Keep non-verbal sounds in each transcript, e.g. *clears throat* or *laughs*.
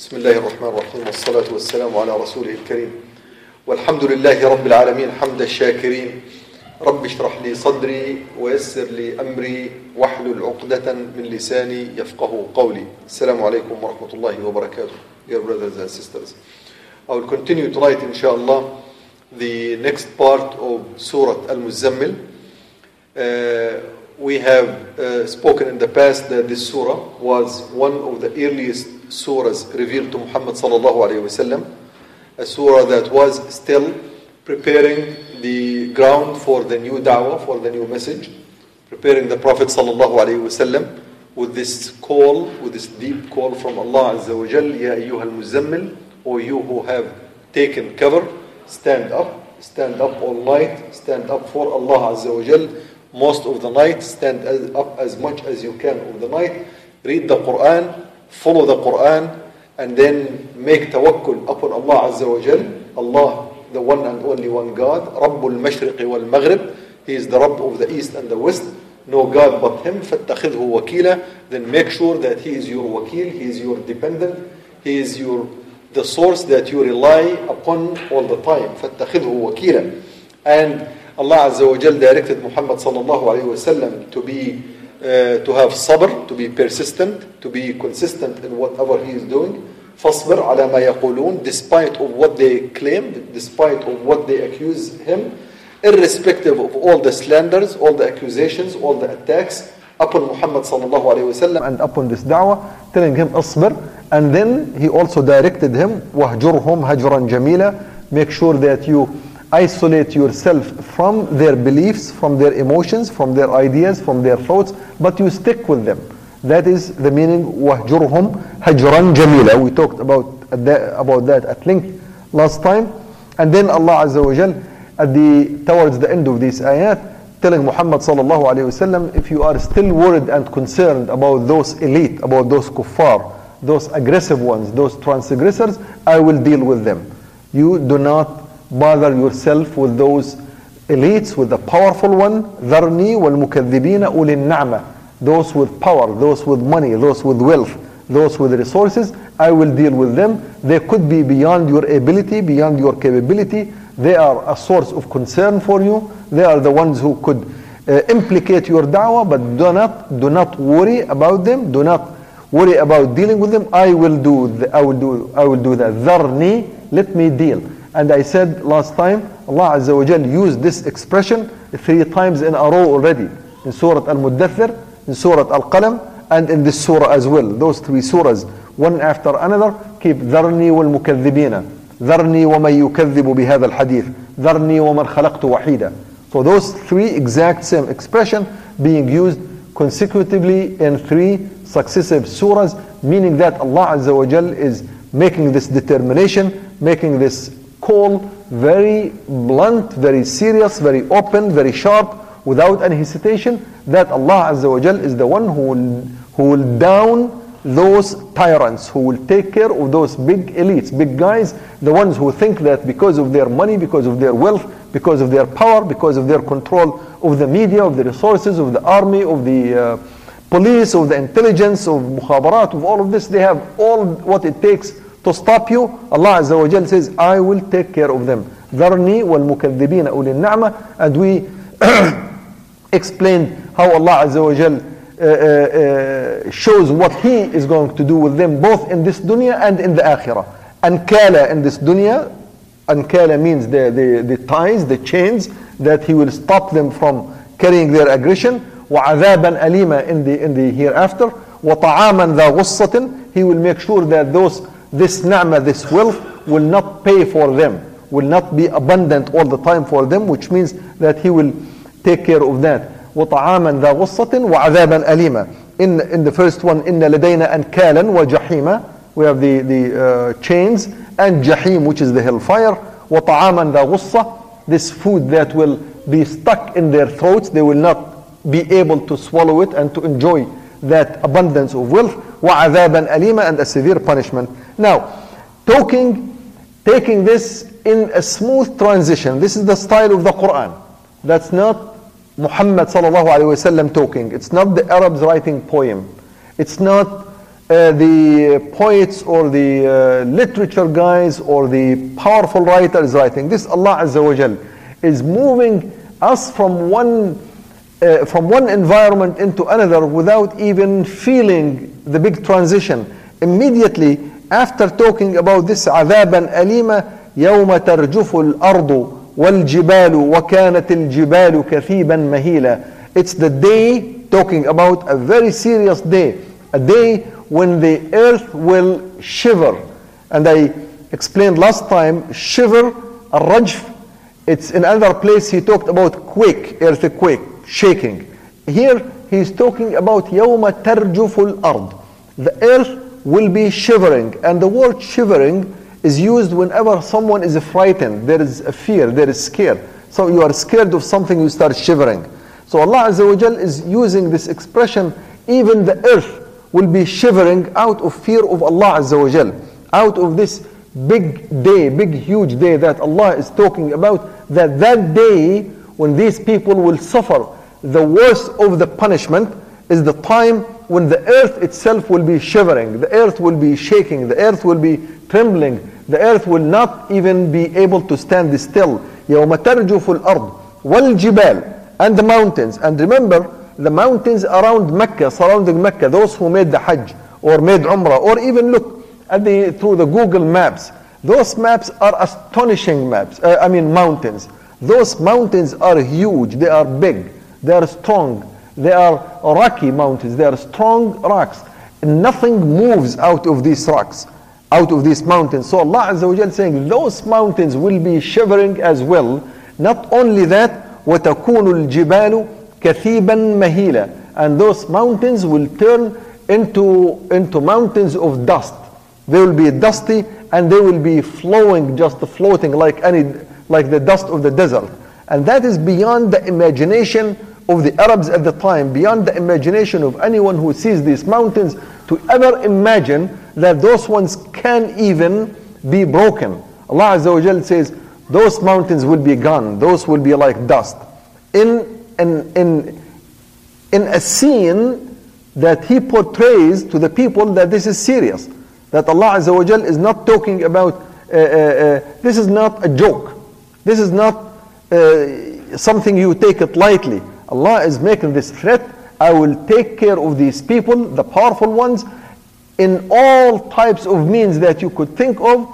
بسم الله الرحمن الرحيم والصلاة والسلام على رسوله الكريم. والحمد لله رب العالمين حمد الشاكرين. رب اشرح لي صدري ويسر لي أمري واحلل عقدة من لساني يفقه قولي. السلام عليكم ورحمة الله وبركاته Dear brothers and sisters. I will continue tonight inshallah the next part of Surah Al-Muzammil. Uh, we have uh, spoken in the past that this surah was one of the earliest surahs revealed to Muhammad sallallahu alayhi wasallam, a surah that was still preparing the ground for the new da'wah, for the new message, preparing the Prophet sallallahu alayhi wasallam with this call, with this deep call from Allah azza wa jal, Ya ayyuhal muzammil, O you who have taken cover, stand up, stand up all night, stand up for Allah azza wa jal, most of the night, stand up as much as you can of the night, read the Quran, follow the Quran, and then make tawakkul upon Allah Azza wa Jal. Allah, the one and only one God, Rabbul Mashriqi wal Maghrib. He is the Rabb of the East and the West. No God but Him. فَاتَّخِذْهُ وَكِيلًا Then make sure that He is your wakil, He is your dependent, He is your the source that you rely upon all the time. فَاتَّخِذْهُ وَكِيلًا And Allah Azza wa Jal directed Muhammad sallallahu alayhi wa sallam to be uh, to have sabr, to be persistent, to be consistent in whatever he is doing. فاصبر على ما يقولون despite of what they claim, despite of what they accuse him, irrespective of all the slanders, all the accusations, all the attacks upon Muhammad sallallahu alayhi wasallam and upon this da'wah, telling him اصبر, and then he also directed him وهجرهم هجرا جميلا, make sure that you isolate yourself from their beliefs, from their emotions, from their ideas, from their thoughts, but you stick with them. That is the meaning وَهْجُرْهُمْ هَجْرًا جَمِيلًا. We talked about that, about that at length last time. And then Allah Azza wa Jal, at the, towards the end of these ayat, telling Muhammad sallallahu alayhi wasallam, if you are still worried and concerned about those elite, about those kuffar, those aggressive ones, those transgressors, I will deal with them. You do not bother yourself with those elites, with the powerful one, ذَرْنِي وَالْمُكَذِّبِينَ أُولِي النَّعْمَةِ Those with power, those with money, those with wealth, those with resources, I will deal with them. They could be beyond your ability, beyond your capability. They are a source of concern for you. They are the ones who could uh, implicate your da'wah, but do not, do not worry about them. Do not worry about dealing with them. I will do, the, I will do, I will do that. ذَرْنِي Let me deal. And I said last time, Allah Azza wa Jal used this expression three times in a row already. In Surah Al-Muddathir, in Surah Al-Qalam, and in this surah as well. Those three surahs, one after another, keep ذرني والمكذبين ذرني ومن يكذب بهذا الحديث ذرني ومن خلقت وحيدا So those three exact same expression being used consecutively in three successive surahs, meaning that Allah Azza wa Jal is making this determination, making this call very blunt, very serious, very open, very sharp, without any hesitation, that Allah Azza wa Jal is the one who will, who will down those tyrants, who will take care of those big elites, big guys, the ones who think that because of their money, because of their wealth, because of their power, because of their control of the media, of the resources, of the army, of the uh, police, of the intelligence, of mukhabarat, of all of this, they have all what it takes to stop you, Allah Azza wa Jal says, I will take care of them. ذَرْنِي وَالْمُكَذِّبِينَ أُولِي النَّعْمَةِ And we *clears throat* explained how Allah Azza wa Jal uh, uh, uh, shows what He is going to do with them both in this dunya and in the akhirah. ankala in this dunya. Ankala means the, the, the ties, the chains that he will stop them from carrying their aggression. وعذابا أليما in the, in the hereafter. وطعاما ذا غصة He will make sure that those, this ni'mah, this wealth will not pay for them, will not be abundant all the time for them, which means that he will take care of that. وطعاما ذا غصة وعذابا أليما. In, in the first one, إن لدينا أنكالا وجحيما. We have the, the uh, chains and jahim, which is the hellfire. وطعاما ذا غصة. This food that will be stuck in their throats. They will not be able to swallow it and to enjoy that abundance of wealth. وعذابا أليما and a severe punishment. Now, talking, taking this in a smooth transition. This is the style of the Quran. That's not Muhammad talking. It's not the Arabs writing poem. It's not uh, the poets or the uh, literature guys or the powerful writers writing. This Allah is moving us from one uh, from one environment into another without even feeling the big transition. Immediately after talking about this عذابا أليما يوم ترجف الأرض والجبال وكانت الجبال كثيبا مهيلا It's the day talking about a very serious day, a day when the earth will shiver. And I explained last time, shiver, الرجف, it's in another place he talked about quake, earthquake, shaking. Here he's talking about يوم ترجف الأرض. The earth will be shivering. And the word shivering is used whenever someone is frightened. There is a fear, there is scare. So you are scared of something, you start shivering. So Allah Azza wa Jal is using this expression, even the earth will be shivering out of fear of Allah Azza wa Jal. Out of this big day, big huge day that Allah is talking about, that that day when these people will suffer the worst of the punishment is the time when the earth itself will be shivering, the earth will be shaking, the earth will be trembling, the earth will not even be able to stand still. يوم ترجف الأرض والجبال and the mountains. And remember, the mountains around Mecca, surrounding Mecca, those who made the Hajj or made Umrah or even look at the, through the Google Maps, those maps are astonishing maps, uh, I mean mountains. Those mountains are huge, they are big, they are strong, they are rocky mountains. They are strong rocks. Nothing moves out of these rocks, out of these mountains. So Allah Azza wa Jal saying those mountains will be shivering as well. Not only that, وَتَكُونُ الْجِبَالُ كَثِيبًا مَهِيلًا And those mountains will turn into, into mountains of dust. They will be dusty and they will be flowing, just floating like any, like the dust of the desert. And that is beyond the imagination of the Arabs at the time, beyond the imagination of anyone who sees these mountains, to ever imagine that those ones can even be broken. Allah Azza wa says, those mountains will be gone, those will be like dust. In, in, in, in a scene that he portrays to the people that this is serious, that Allah Azza wa is not talking about, uh, uh, uh, this is not a joke, this is not uh, something you take it lightly. Allah is making this threat. I will take care of these people, the powerful ones, in all types of means that you could think of,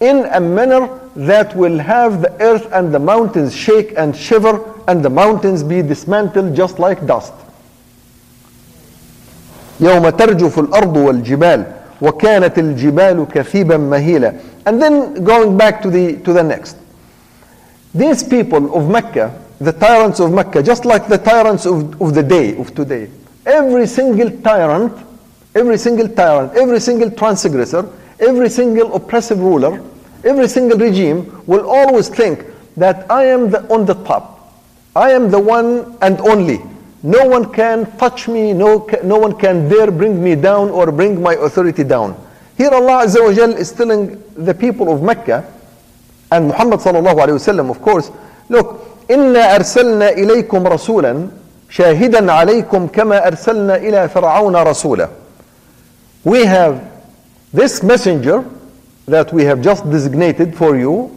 in a manner that will have the earth and the mountains shake and shiver, and the mountains be dismantled just like dust. يوم ترجف الأرض والجبال وكانت الجبال كثيبا مهيلا and then going back to the to the next these people of Mecca the tyrants of Mecca, just like the tyrants of, of the day, of today. Every single tyrant, every single tyrant, every single transgressor, every single oppressive ruler, every single regime will always think that I am the, on the top. I am the one and only. No one can touch me, no, no one can dare bring me down or bring my authority down. Here Allah Azza wa Jal is telling the people of Mecca and Muhammad sallallahu alayhi wasallam, of course, look, إنا أرسلنا إليكم رسولا شاهدا عليكم كما أرسلنا إلى فرعون رسولا We have this messenger that we have just designated for you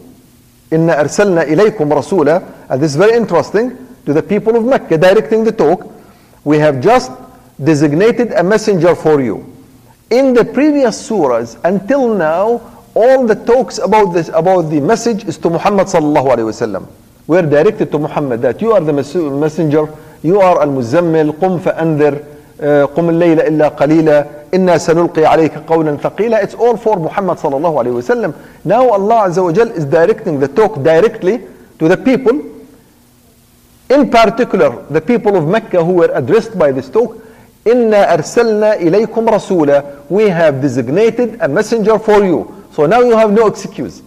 إنا أرسلنا إليكم رسولا and this is very interesting to the people of Mecca directing the talk we have just designated a messenger for you in the previous surahs until now all the talks about this about the message is to Muhammad sallallahu alaihi wasallam. We're directed to Muhammad that you are the mes- messenger, you are al-muzammil, قم فأنذر, uh, قم الليل إلا قليلا, إنا سنلقي عليك قولا ثقيلا. It's all for Muhammad sallallahu alaihi wasallam. Now Allah Azza wa Jal is directing the talk directly to the people in particular, the people of Mecca who were addressed by this talk, إِنَّا أَرْسَلْنَا إِلَيْكُمْ رَسُولًا We have designated a messenger for you. So now you have no excuse.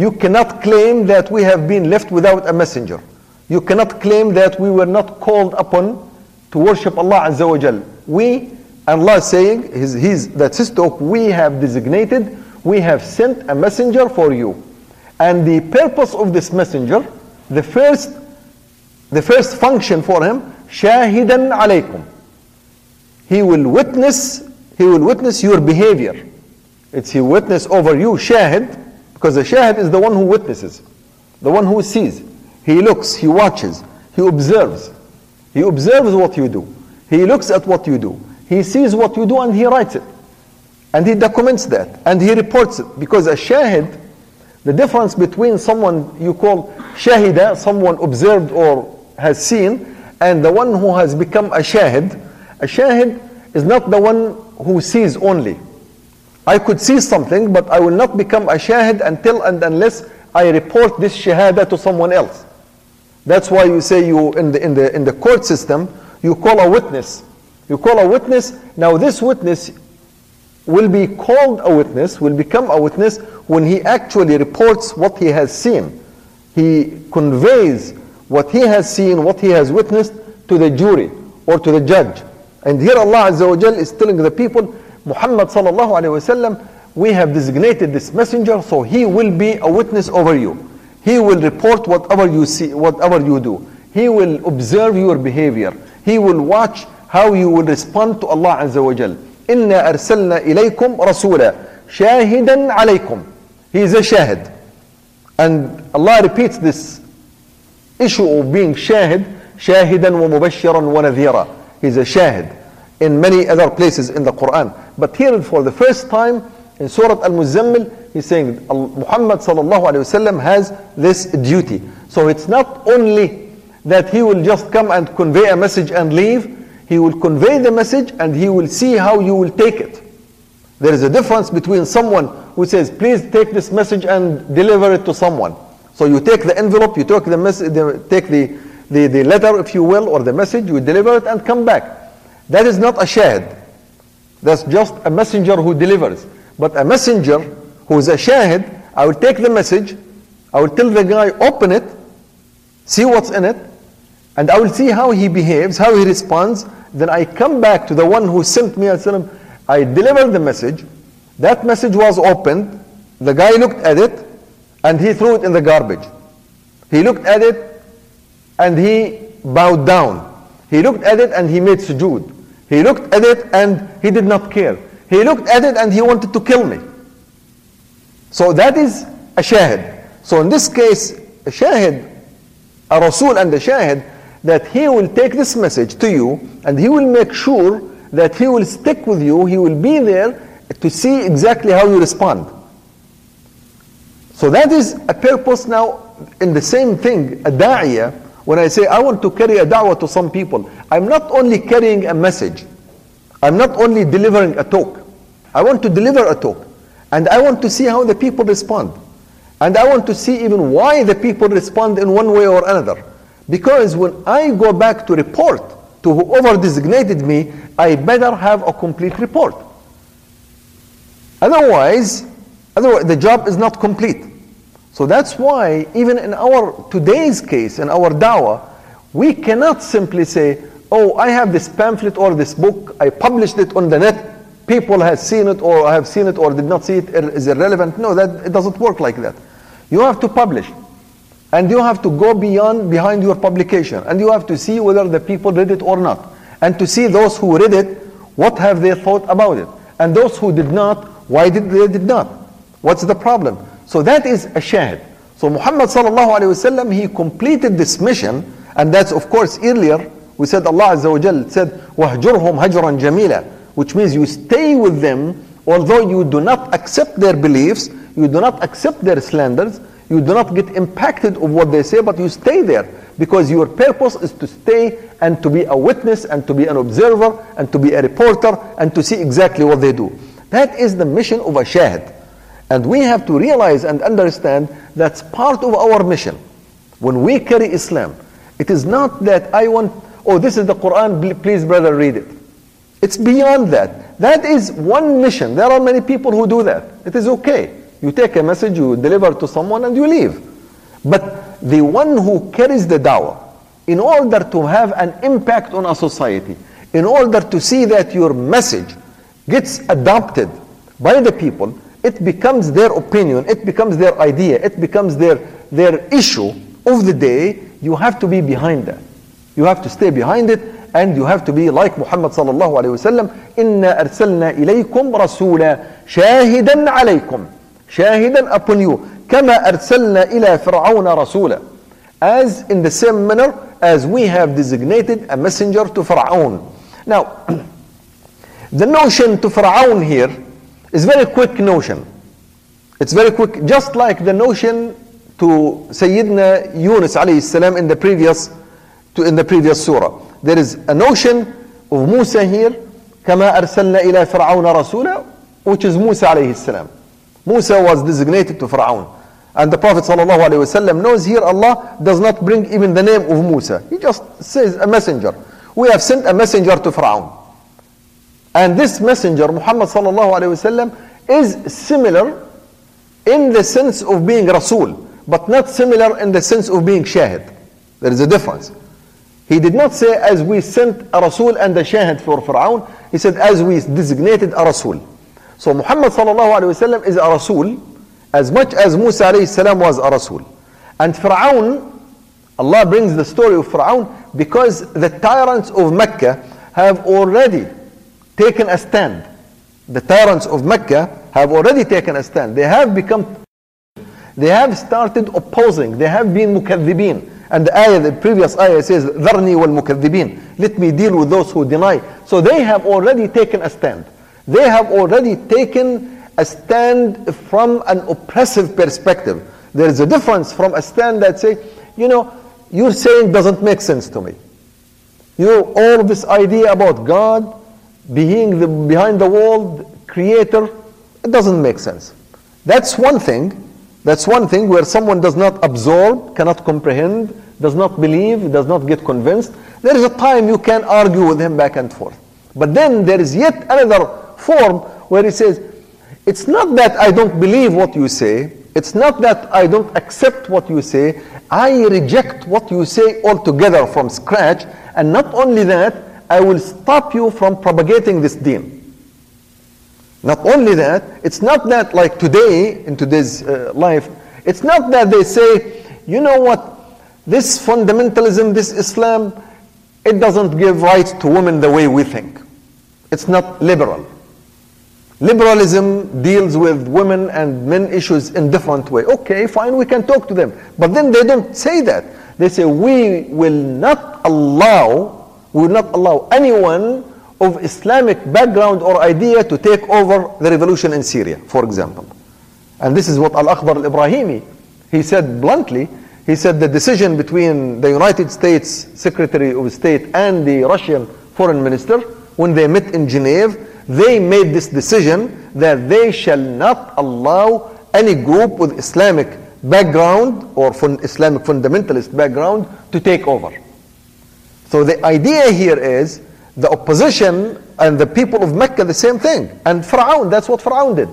You cannot claim that we have been left without a messenger. You cannot claim that we were not called upon to worship Allah Azza wa Jal. We, Allah is saying, his, his, that's his talk, we have designated, we have sent a messenger for you. And the purpose of this messenger, the first the first function for him, shahidan alaykum. He will witness, he will witness your behavior. It's he witness over you, shahid, because the shahid is the one who witnesses, the one who sees. He looks, he watches, he observes. He observes what you do. He looks at what you do. He sees what you do and he writes it. And he documents that and he reports it. Because a shahid, the difference between someone you call shahida, someone observed or has seen, and the one who has become a shahid, a shahid is not the one who sees only. I could see something, but I will not become a shahid until and unless I report this shahada to someone else. That's why you say you in the in the in the court system, you call a witness. You call a witness. Now this witness will be called a witness, will become a witness when he actually reports what he has seen. He conveys what he has seen, what he has witnessed to the jury or to the judge. And here Allah Azza wa Jal is telling the people, Muhammad sallallahu alayhi wasallam, we have designated this messenger, so he will be a witness over you. He will report whatever you see, whatever you do. He will observe your behavior. He will watch how you will respond to Allah Azza wa Jal. إنا أرسلنا إليكم رسولا شاهدا عليكم. He is a shahid. And Allah repeats this issue of being shahid, shahidan wa mubashiran wa nadhira. He's a shahid in many other places in the Quran. But here for the first time in Surah Al-Muzammil, he's saying Muhammad sallallahu alayhi wasallam has this duty. So it's not only that he will just come and convey a message and leave, he will convey the message and he will see how you will take it. There is a difference between someone who says, please take this message and deliver it to someone. So you take the envelope, you take the message, take the, the, the letter, if you will, or the message, you deliver it and come back. That is not a shahid. That's just a messenger who delivers. But a messenger who is a shahid, I will take the message, I will tell the guy, open it, see what's in it, and I will see how he behaves, how he responds. Then I come back to the one who sent me, I deliver the message. That message was opened. The guy looked at it and he threw it in the garbage. He looked at it and he bowed down. He looked at it and he made sujood. He looked at it and he did not care. He looked at it and he wanted to kill me. So that is a shahid. So in this case, a shahid, a rasul and a shahid, that he will take this message to you and he will make sure that he will stick with you, he will be there to see exactly how you respond. So that is a purpose now in the same thing, a da'iyah, when I say I want to carry a da'wah to some people, I'm not only carrying a message, I'm not only delivering a talk, I want to deliver a talk. And I want to see how the people respond. And I want to see even why the people respond in one way or another. Because when I go back to report to whoever designated me, I better have a complete report. Otherwise, otherwise the job is not complete. So that's why even in our today's case, in our dawah, we cannot simply say, oh, I have this pamphlet or this book, I published it on the net, people have seen it or I have seen it or did not see it is irrelevant. No, that it doesn't work like that. You have to publish. And you have to go beyond behind your publication and you have to see whether the people read it or not. And to see those who read it, what have they thought about it? And those who did not, why did they did not? What's the problem? So that is a shahid. So Muhammad sallallahu alayhi wasallam he completed this mission, and that's of course earlier we said Allah Azza wa Jal said wahjurhum hajran jamila, which means you stay with them although you do not accept their beliefs, you do not accept their slanders, you do not get impacted of what they say, but you stay there because your purpose is to stay and to be a witness and to be an observer and to be a reporter and to see exactly what they do. That is the mission of a shahid. And we have to realize and understand that's part of our mission. When we carry Islam, it is not that I want, oh, this is the Quran, please, brother, read it. It's beyond that. That is one mission. There are many people who do that. It is okay. You take a message, you deliver to someone, and you leave. But the one who carries the dawah, in order to have an impact on a society, in order to see that your message gets adopted by the people, it becomes their opinion, it becomes their idea, it becomes their, their issue of the day, you have to be behind that. You have to stay behind it and you have to be like Muhammad sallallahu alayhi wasallam إنا أرسلنا إليكم رسولا شاهدا عليكم شاهدا upon you كما أرسلنا إلى فرعون رسولا as in the same manner as we have designated a messenger to Pharaoh. Now, *clears throat* the notion to Pharaoh here is very quick notion. It's very quick, just like the notion to Sayyidina Yunus alayhi salam in the previous to in the previous surah. There is a notion of Musa here, كما أرسلنا إلى فرعون رسولا, which is Musa alayhi salam. Musa was designated to Pharaoh. And the Prophet ﷺ knows here Allah does not bring even the name of Musa. He just says a messenger. We have sent a messenger to Pharaoh. And this messenger, Muhammad ﷺ, is similar in the sense of being Rasul, but not similar in the sense of being Shahid. There is a difference. He did not say as we sent a Rasul and a Shahid for Pharaoh. He said as we designated a Rasul. So Muhammad ﷺ is a Rasul as much as Musa alayhi was a Rasul. And Fir'aun, Allah brings the story of Fir'aun because the tyrants of Mecca have already taken a stand. The tyrants of Mecca have already taken a stand. They have become, they have started opposing. They have been mukathibin. And the ayah, the previous ayah says, ذَرْنِي وَالْمُكَذِّبِينَ Let me deal with those who deny. So they have already taken a stand. They have already taken a stand from an oppressive perspective. There is a difference from a stand that say, you know, you're saying doesn't make sense to me. You all this idea about God being the, behind the world, creator, it doesn't make sense. That's one thing. That's one thing where someone does not absorb, cannot comprehend, does not believe, does not get convinced. There is a time you can argue with him back and forth. But then there is yet another form where he says, it's not that I don't believe what you say. It's not that I don't accept what you say. I reject what you say altogether from scratch. And not only that, I will stop you from propagating this deen. Not only that, it's not that like today, in today's uh, life, it's not that they say, you know what, this fundamentalism, this Islam, it doesn't give rights to women the way we think. It's not liberal. Liberalism deals with women and men issues in different way. Okay, fine, we can talk to them. But then they don't say that. They say we will not allow, will not allow anyone of Islamic background or idea to take over the revolution in Syria, for example. And this is what Al-Akhdar al-Ibrahimi, he said bluntly, he said the decision between the United States Secretary of State and the Russian foreign minister when they met in Geneva they made this decision that they shall not allow any group with Islamic background or fun Islamic fundamentalist background to take over. So the idea here is the opposition and the people of Mecca the same thing. And Pharaoh, that's what Pharaoh did.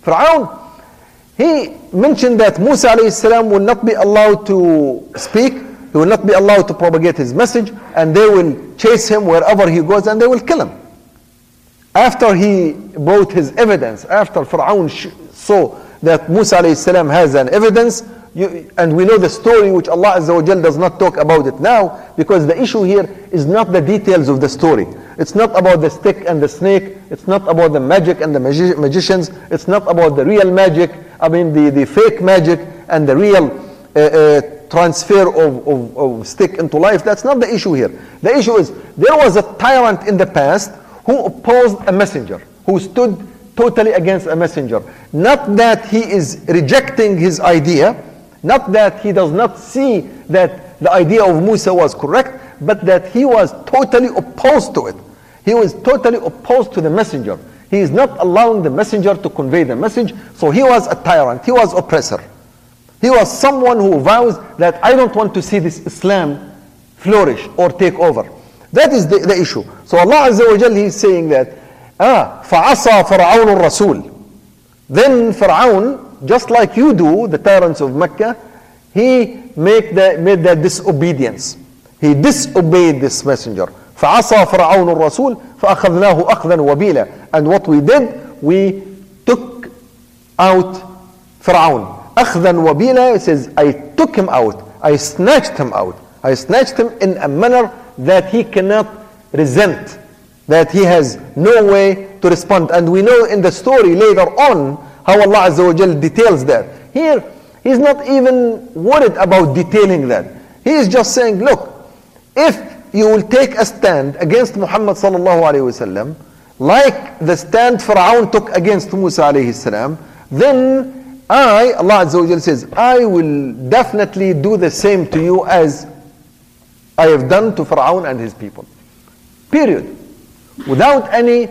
Pharaoh, he mentioned that Musa alayhi will not be allowed to speak, he will not be allowed to propagate his message, and they will chase him wherever he goes and they will kill him. After he brought his evidence, after Pharaoh saw that Musa salam has an evidence, you, and we know the story which Allah Azza wa does not talk about it now because the issue here is not the details of the story. It's not about the stick and the snake. It's not about the magic and the magi magicians. It's not about the real magic, I mean the, the fake magic and the real uh, uh, transfer of, of, of stick into life. That's not the issue here. The issue is there was a tyrant in the past who opposed a messenger, who stood totally against a messenger. Not that he is rejecting his idea, not that he does not see that the idea of Musa was correct, but that he was totally opposed to it. He was totally opposed to the messenger. He is not allowing the messenger to convey the message, so he was a tyrant, he was oppressor. He was someone who vows that I don't want to see this Islam flourish or take over. That is the, the issue. So Allah Azza wa Jal, He is saying that, ah, فَعَصَى فَرْعَوْنُ الرَّسُولِ Then Fir'aun, just like you do, the tyrants of Mecca, he make the, made that disobedience. He disobeyed this messenger. فعصى فرعون الرسول فأخذناه أخذا وبيلا and what we did we took out Fir'aun أخذا وبيلا it says I took him out I snatched him out I snatched him in a manner that he cannot resent that he has no way to respond and we know in the story later on how Allah Azza wa details that here he's not even worried about detailing that he is just saying look if you will take a stand against Muhammad sallallahu alayhi wasallam, like the stand Pharaoh took against Musa alayhi salam, then I, Allah Azza wa says, I will definitely do the same to you as I have done to Pharaoh and his people. Period. Without any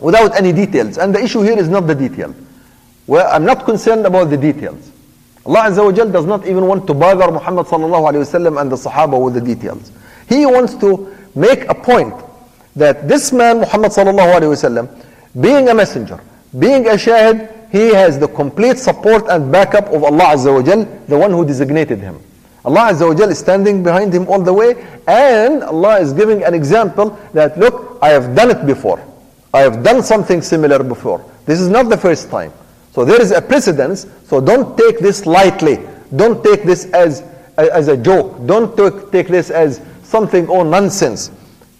without any details. And the issue here is not the detail. Well, I'm not concerned about the details. Allah Azza wa does not even want to bother Muhammad sallallahu alayhi wasallam and the Sahaba with the details. He wants to make a point that this man Muhammad sallallahu alayhi wasallam, being a messenger, being a shahid, he has the complete support and backup of Allah Azza wa the one who designated him. Allah Azza wa is standing behind him all the way, and Allah is giving an example that look, I have done it before. I have done something similar before. This is not the first time. So there is a precedence. So don't take this lightly. Don't take this as, as a joke. Don't take, this as something or nonsense.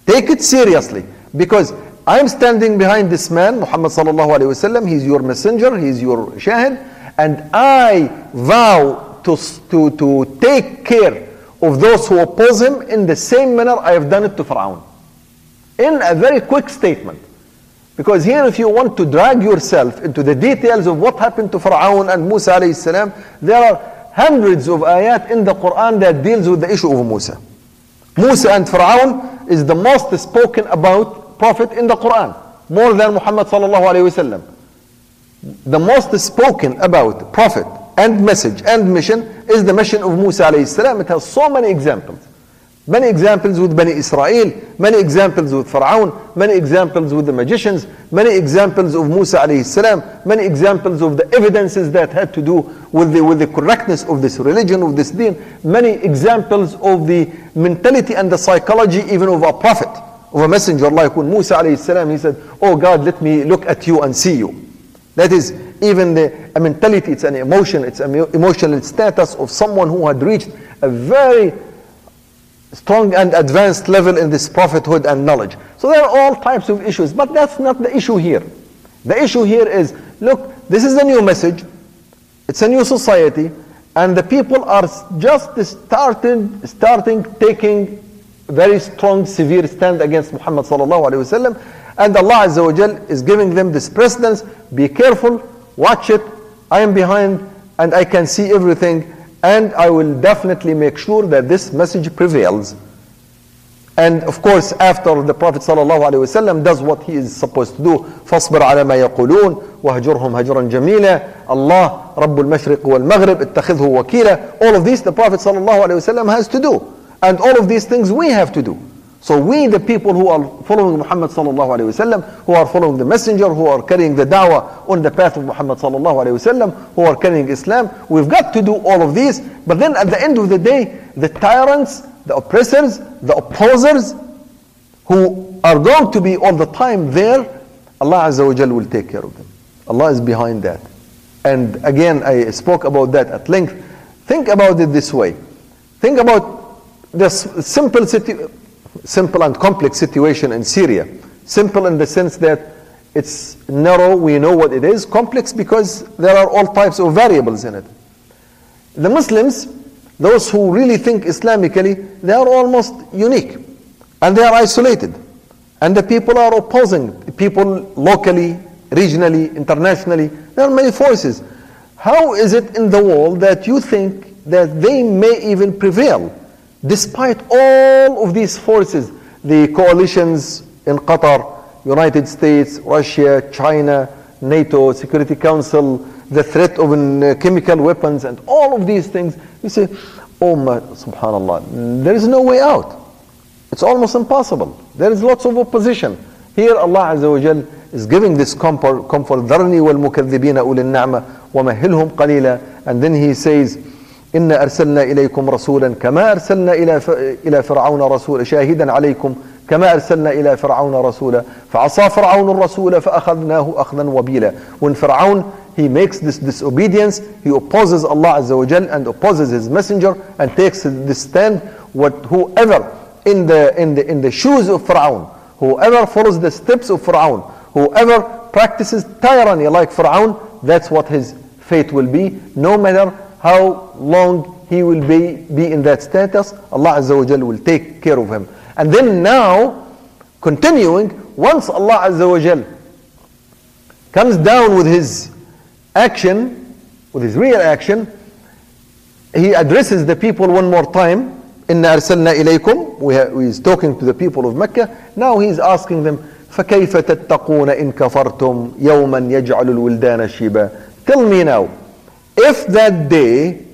Take it seriously because I'm standing behind this man, Muhammad sallallahu alaihi wasallam. He's your messenger. He's your shahid, and I vow to, to, to take care of those who oppose him in the same manner I have done it to Pharaoh. In a very quick statement. Because here if you want to drag yourself into the details of what happened to Pharaoh and Musa there are hundreds of ayat in the Quran that deals with the issue of Musa. Musa and Pharaoh is the most spoken about prophet in the Quran, more than Muhammad. The most spoken about prophet and message and mission is the mission of Musa. It has so many examples. Many examples with Bani Israel, many examples with Pharaoh, many examples with the magicians, many examples of Musa alayhi salam, many examples of the evidences that had to do with the, with the correctness of this religion, of this deen, many examples of the mentality and the psychology even of a prophet, of a messenger like when Musa alayhi salam, he said, Oh God, let me look at you and see you. That is even the a mentality, it's an emotion, it's an emotional status of someone who had reached a very strong and advanced level in this prophethood and knowledge. So there are all types of issues, but that's not the issue here. The issue here is look, this is a new message, it's a new society, and the people are just starting, starting taking very strong, severe stand against Muhammad sallallahu alaihi wasallam, and Allah Azza wa Jal is giving them this precedence. Be careful, watch it. I am behind, and I can see everything and I will definitely make sure that this message prevails. And of course, after the Prophet ﷺ does what he is supposed to do, فاصبر على ما يقولون وهجرهم هجرا جميلا Allah رب المشرق والمغرب اتخذه وكيلا All of these the Prophet ﷺ has to do. And all of these things we have to do. So we, the people who are following Muhammad sallallahu alaihi wasallam, who are following the messenger, who are carrying the da'wah on the path of Muhammad sallallahu alaihi wasallam, who are carrying Islam, we've got to do all of these. But then at the end of the day, the tyrants, the oppressors, the opposers, who are going to be all the time there, Allah Azza wa Jal will take care of them. Allah is behind that. And again, I spoke about that at length. Think about it this way. Think about the simple situation simple and complex situation in Syria. Simple in the sense that it's narrow, we know what it is. Complex because there are all types of variables in it. The Muslims, those who really think Islamically, they are almost unique and they are isolated. And the people are opposing, people locally, regionally, internationally. There are many forces. How is it in the world that you think that they may even prevail despite all of these forces, the coalitions in Qatar, United States, Russia, China, NATO, Security Council, the threat of uh, chemical weapons, and all of these things, you say, oh my, subhanallah, there is no way out. It's almost impossible. There is lots of opposition. Here Allah Azza wa Jal is giving this comfort, comfort ذرني والمكذبين أولي النعمة ومهلهم قليلا and then he says إنا أرسلنا إليكم رسولا كما أرسلنا إلى إلى فرعون رسولا شاهدا عليكم كما أرسلنا إلى فرعون رسولا فعصى فرعون الرسول فأخذناه أخذا وبيلا when Fir'aun he makes this disobedience he opposes Allah wa Jal and opposes his messenger and takes this stand what whoever in the in the in the shoes of Fir'aun whoever follows the steps of Fir'aun whoever practices tyranny like Fir'aun that's what his fate will be no matter how long he will be, be in that status, Allah Azza wa Jal will take care of him. And then now, continuing, once Allah Azza wa Jal comes down with his action, with his real action, he addresses the people one more time. إِنَّا أَرْسَلْنَا إِلَيْكُمْ He is talking to the people of Mecca. Now he is asking them, فَكَيْفَ تَتَّقُونَ إِن كَفَرْتُمْ يَوْمًا يَجْعَلُ الْوِلْدَانَ شِيبًا Tell me now, if that day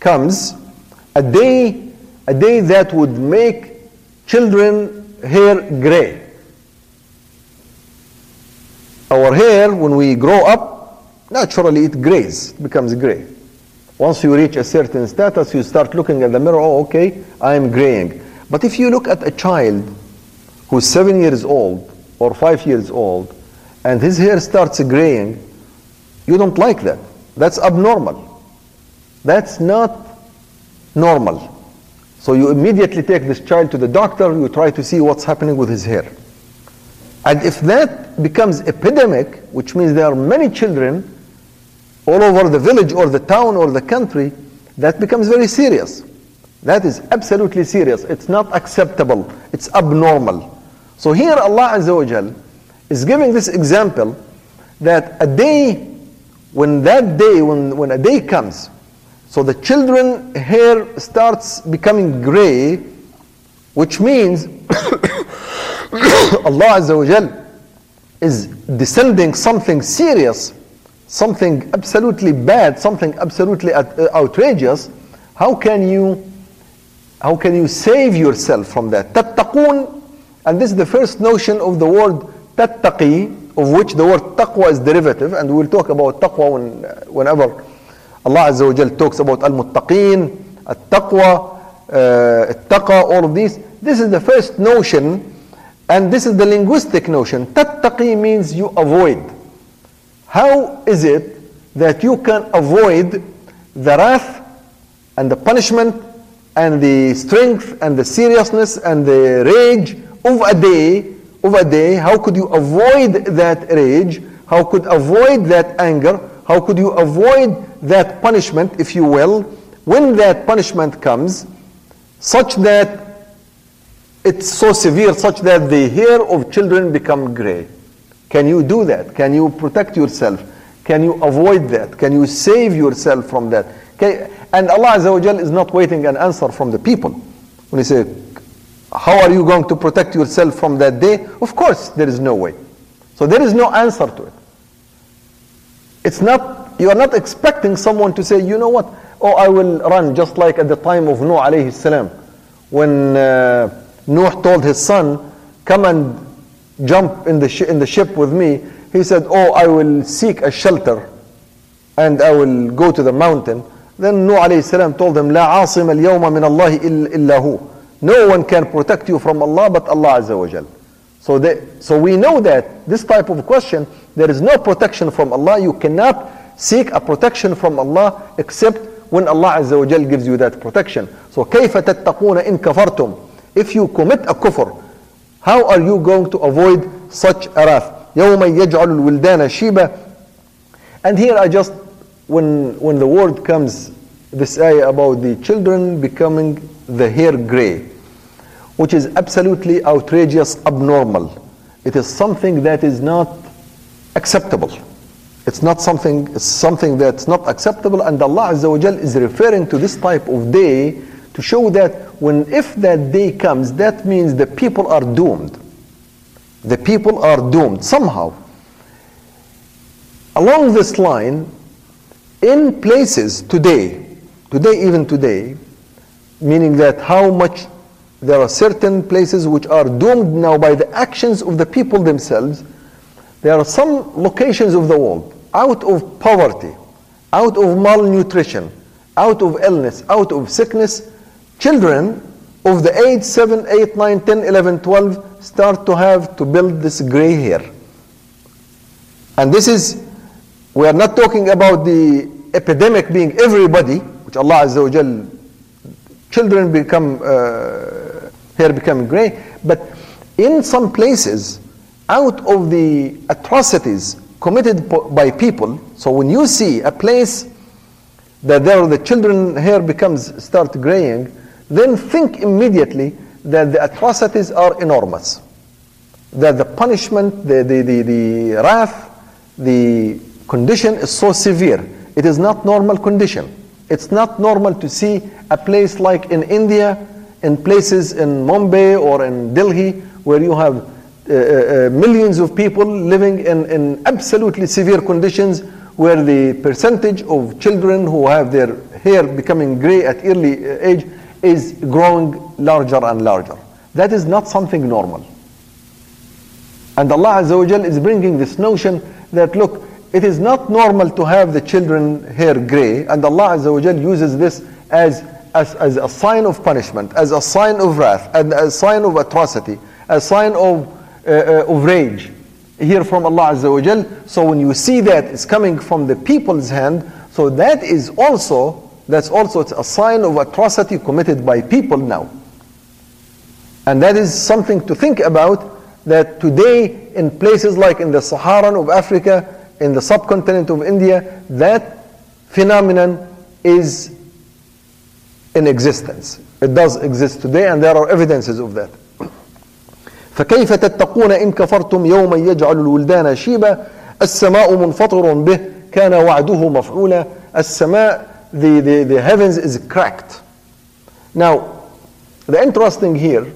comes, a day, a day that would make children hair gray. Our hair, when we grow up, naturally it grays, it becomes gray. Once you reach a certain status, you start looking at the mirror, oh, okay, I'm graying. But if you look at a child who's seven years old or five years old, and his hair starts graying, you don't like that. That's abnormal. That's not normal. So you immediately take this child to the doctor, you try to see what's happening with his hair. And if that becomes epidemic, which means there are many children all over the village or the town or the country, that becomes very serious. That is absolutely serious. It's not acceptable. It's abnormal. So here Allah Azza wa is giving this example that a day, when that day, when, when a day comes, so the children hair starts becoming gray, which means *coughs* Allah Azza wa is descending something serious, something absolutely bad, something absolutely uh, outrageous. How can you how can you save yourself from that? Tattaqun, and this is the first notion of the word tattaqi, of which the word taqwa is derivative, and we'll talk about taqwa when, whenever Allah Azza wa talks about al-muttaqeen, al-taqwa, uh, taqa all of these. This is the first notion, and this is the linguistic notion. Tattaqi means you avoid. How is it that you can avoid the wrath and the punishment and the strength and the seriousness and the rage of a day of there, how could you avoid that rage? How could avoid that anger? How could you avoid that punishment if you will? When that punishment comes such that it's so severe such that the hair of children become gray. Can you do that? Can you protect yourself? Can you avoid that? Can you save yourself from that? Can, and Allah Azza wa is not waiting an answer from the people. When He say, how are you going to protect yourself from that day? Of course, there is no way. So there is no answer to it. It's not, you are not expecting someone to say, you know what, oh, I will run just like at the time of Nuh alayhi salam. When uh, Nuh told his son, come and jump in the, sh- in the ship with me, he said, oh, I will seek a shelter and I will go to the mountain. Then Nuh alayhi salam told him, لا عاصم اليوم من الله إلا هو. No one can protect you from Allah but Allah Azza wa Jal. So, they, so we know that this type of question, there is no protection from Allah. You cannot seek a protection from Allah except when Allah Azza wa Jal gives you that protection. So كيف تتقون إن كفرتم? If you commit a kufr, how are you going to avoid such a wrath? يوم يجعل الولدان شيبا And here I just when, when the word comes, this ayah about the children becoming the hair gray. which is absolutely outrageous, abnormal. It is something that is not acceptable. It's not something, it's something that's not acceptable, and Allah Azza wa is referring to this type of day to show that when if that day comes, that means the people are doomed. The people are doomed somehow. Along this line, in places today, today, even today, meaning that how much there are certain places which are doomed now by the actions of the people themselves. There are some locations of the world out of poverty, out of malnutrition, out of illness, out of sickness, children of the age 7, 8, 9, 10, 11, 12 start to have to build this gray hair. And this is, we are not talking about the epidemic being everybody, which Allah Azza wa Jal, children become, uh, hair becoming gray, but in some places, out of the atrocities committed by people, so when you see a place that there the children hair becomes start graying, then think immediately that the atrocities are enormous. That the punishment, the, the, the, the wrath, the condition is so severe. It is not normal condition. It's not normal to see a place like in India, in places in Mumbai or in Delhi, where you have uh, uh, uh, millions of people living in, in absolutely severe conditions, where the percentage of children who have their hair becoming gray at early uh, age is growing larger and larger. That is not something normal. And Allah Azza wa is bringing this notion that look, it is not normal to have the children hair gray, and Allah Azza wa uses this as, as, as a sign of punishment, as a sign of wrath, and a sign of atrocity, a sign of, uh, uh, of rage. Here from Allah Azza wa Jal. So when you see that it's coming from the people's hand, so that is also that's also a sign of atrocity committed by people now. And that is something to think about that today in places like in the Saharan of Africa, in the subcontinent of India, that phenomenon is in existence. It does exist today and there are evidences of that. فكيف تتقون إن كفرتم يوما يجعل الولدان شيبا السماء منفطر به كان وعده مفعولا السماء the, the, the heavens is cracked. Now, the interesting here,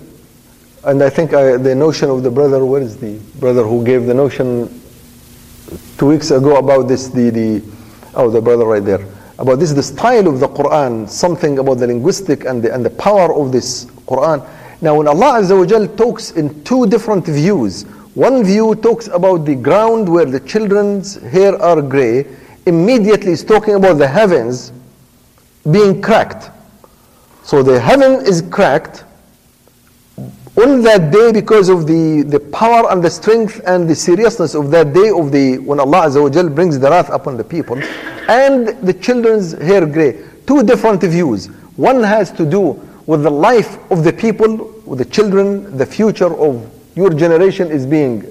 and I think I, the notion of the brother, where is the brother who gave the notion two weeks ago about this, the, the oh, the brother right there, about this, the style of the Quran, something about the linguistic and the, and the power of this Quran. Now, when Allah Azza wa Jal talks in two different views, one view talks about the ground where the children's hair are gray, immediately is talking about the heavens being cracked. So the heaven is cracked on that day because of the, the power and the strength and the seriousness of that day of the when Allah brings the wrath upon the people and the children's hair gray. Two different views. One has to do with the life of the people, with the children, the future of your generation is being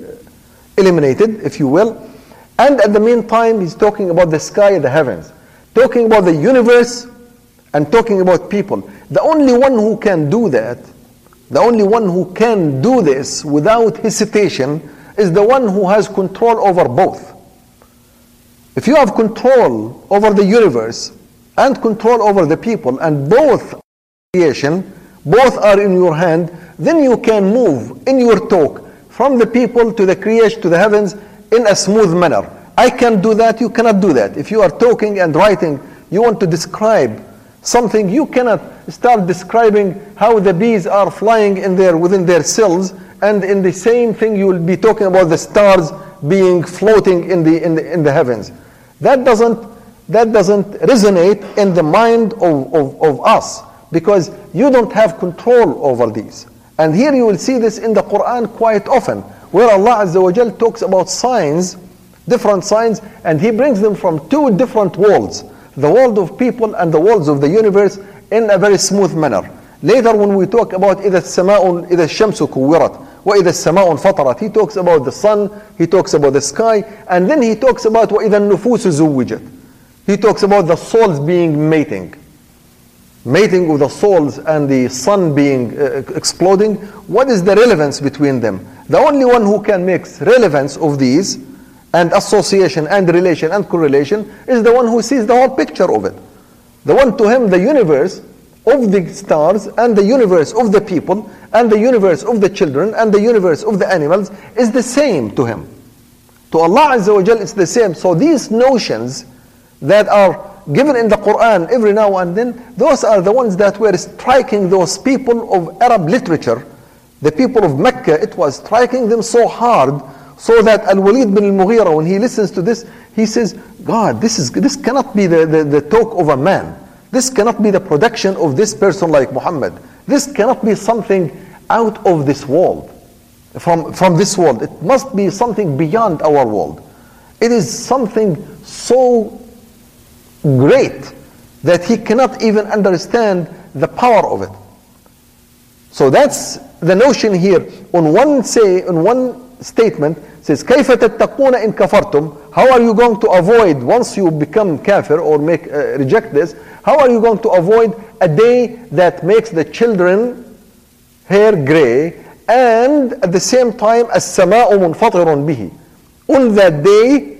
eliminated, if you will. And at the meantime, he's talking about the sky, the heavens, talking about the universe and talking about people. The only one who can do that, the only one who can do this without hesitation is the one who has control over both. If you have control over the universe and control over the people, and both creation, both are in your hand, then you can move in your talk from the people to the creation to the heavens in a smooth manner. I can do that, you cannot do that. If you are talking and writing, you want to describe something you cannot start describing how the bees are flying in there within their cells and in the same thing you will be talking about the stars being floating in the in the, in the heavens. That doesn't that doesn't resonate in the mind of, of, of us because you don't have control over these. And here you will see this in the quran quite often where allah Azza wa talks about signs different signs and he brings them from two different worlds the world of people and the worlds of the universe in a very smooth manner. Later when we talk about إذا السماء إذا الشمس كورت وإذا السماء انفطرت he talks about the sun, he talks about the sky and then he talks about وإذا النفوس زوجت he talks about the souls being mating. mating of the souls and the sun being uh, exploding, what is the relevance between them? The only one who can make relevance of these and association and relation and correlation is the one who sees the whole picture of it. The one to him, the universe of the stars and the universe of the people and the universe of the children and the universe of the animals is the same to him. To Allah Azza wa Jal, it's the same. So these notions that are given in the Quran every now and then, those are the ones that were striking those people of Arab literature, the people of Mecca, it was striking them so hard so that Al-Walid bin al-Mughira, when he listens to this, he says, God, this, is, this cannot be the, the, the talk of a man. This cannot be the production of this person like Muhammad. This cannot be something out of this world, from, from this world. It must be something beyond our world. It is something so great that he cannot even understand the power of it. So that's the notion here. On one say, on one statement, says كيف تتقون إن كفرتم How are you going to avoid once you become kafir or make uh, reject this? How are you going to avoid a day that makes the children hair gray and at the same time السماء منفطر به On that day,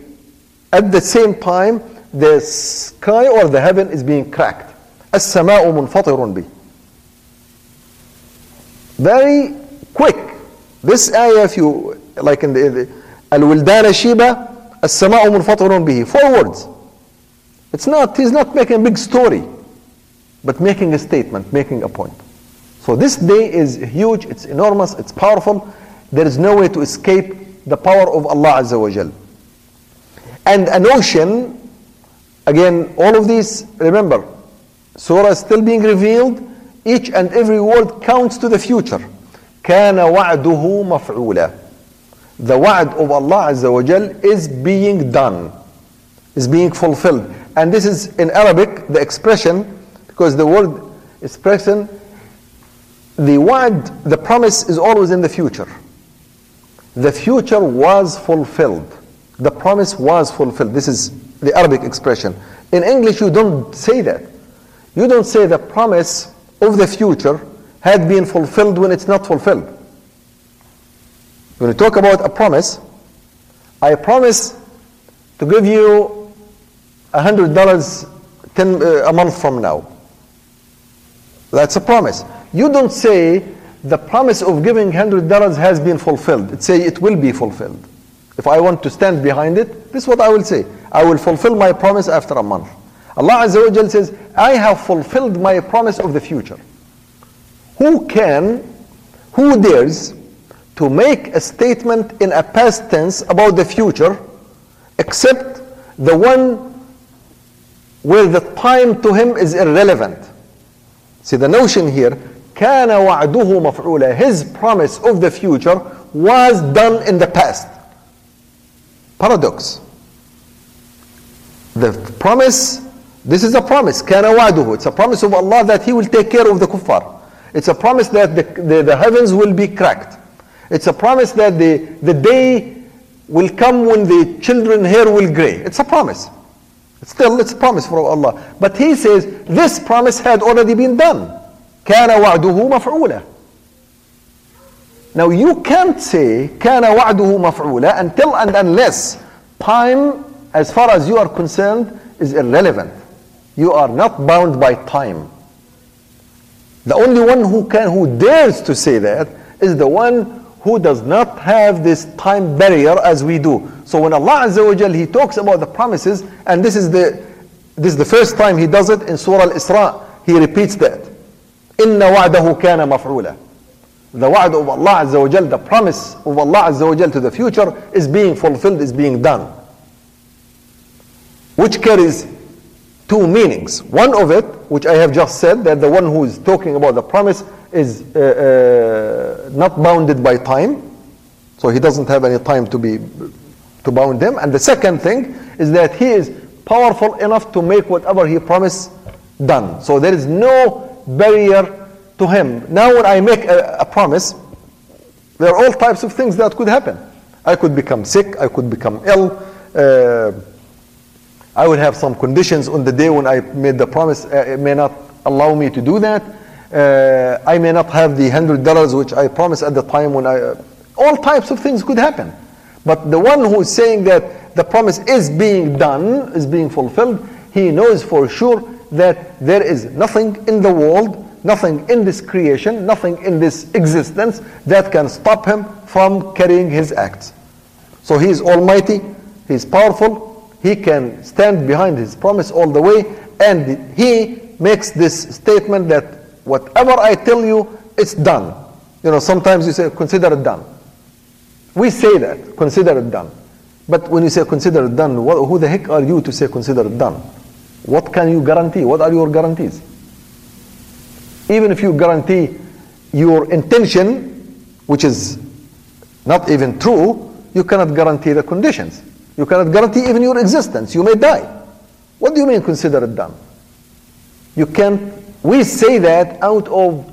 at the same time, the sky or the heaven is being cracked. السماء منفطر به. Very quick. This ayah, if you like in the, the الولدان شيبة السماء منفطر به. Four words. It's not, he's not making a big story, but making a statement, making a point. So this day is huge, it's enormous, it's powerful. There is no way to escape the power of Allah Azza wa Jal. And a notion, again, all of these, remember, surah is still being revealed. Each and every word counts to the future. كان وعده مفعولا. the wa'd of Allah Azza wa Jal is being done, is being fulfilled. And this is in Arabic, the expression, because the word expression, the word, the promise is always in the future. The future was fulfilled. The promise was fulfilled. This is the Arabic expression. In English, you don't say that. You don't say the promise of the future had been fulfilled when it's not fulfilled. When you talk about a promise, I promise to give you $100 ten, uh, a month from now. That's a promise. You don't say the promise of giving $100 has been fulfilled. It say it will be fulfilled. If I want to stand behind it, this is what I will say. I will fulfill my promise after a month. Allah Azza wa Jal says, I have fulfilled my promise of the future. Who can, who dares to make a statement in a past tense about the future except the one where the time to him is irrelevant? See the notion here, كان وعده مفعولا. His promise of the future was done in the past. Paradox. The promise, this is a promise, كان وعده. It's a promise of Allah that He will take care of the kuffar. It's a promise that the, the, the heavens will be cracked. It's a promise that the, the day will come when the children hair will gray. It's a promise. It's still, it's a promise from Allah. But He says this promise had already been done. كان وعده مفعولا. Now you can't say كان وعده مفعولا until and unless time as far as you are concerned is irrelevant. You are not bound by time. The only one who can who dares to say that is the one who does not have this time barrier as we do. So when Allah Azza wa Jal, He talks about the promises, and this is the this is the first time He does it in Surah Al-Isra, He repeats that. إِنَّ وَعْدَهُ كَانَ مَفْعُولًا The wa'd of Allah Azza wa Jal, the promise of Allah Azza wa Jal to the future is being fulfilled, is being done. Which carries two meanings. One of it, which I have just said, that the one who is talking about the promise is uh, uh, not bounded by time, so he doesn't have any time to be to bound them. And the second thing is that he is powerful enough to make whatever he promised done. So there is no barrier to him. Now, when I make a, a promise, there are all types of things that could happen. I could become sick. I could become ill. Uh, I would have some conditions on the day when I made the promise. Uh, it may not allow me to do that. Uh, I may not have the hundred dollars which I promised at the time when I. all types of things could happen. But the one who is saying that the promise is being done, is being fulfilled, he knows for sure that there is nothing in the world, nothing in this creation, nothing in this existence that can stop him from carrying his acts. So he is almighty, he is powerful, he can stand behind his promise all the way, and he makes this statement that whatever I tell you, it's done. You know, sometimes you say, consider it done. We say that, consider it done. But when you say consider it done, what, who the heck are you to say consider it done? What can you guarantee? What are your guarantees? Even if you guarantee your intention, which is not even true, you cannot guarantee the conditions. You cannot guarantee even your existence. You may die. What do you mean consider it done? You can't, we say that out of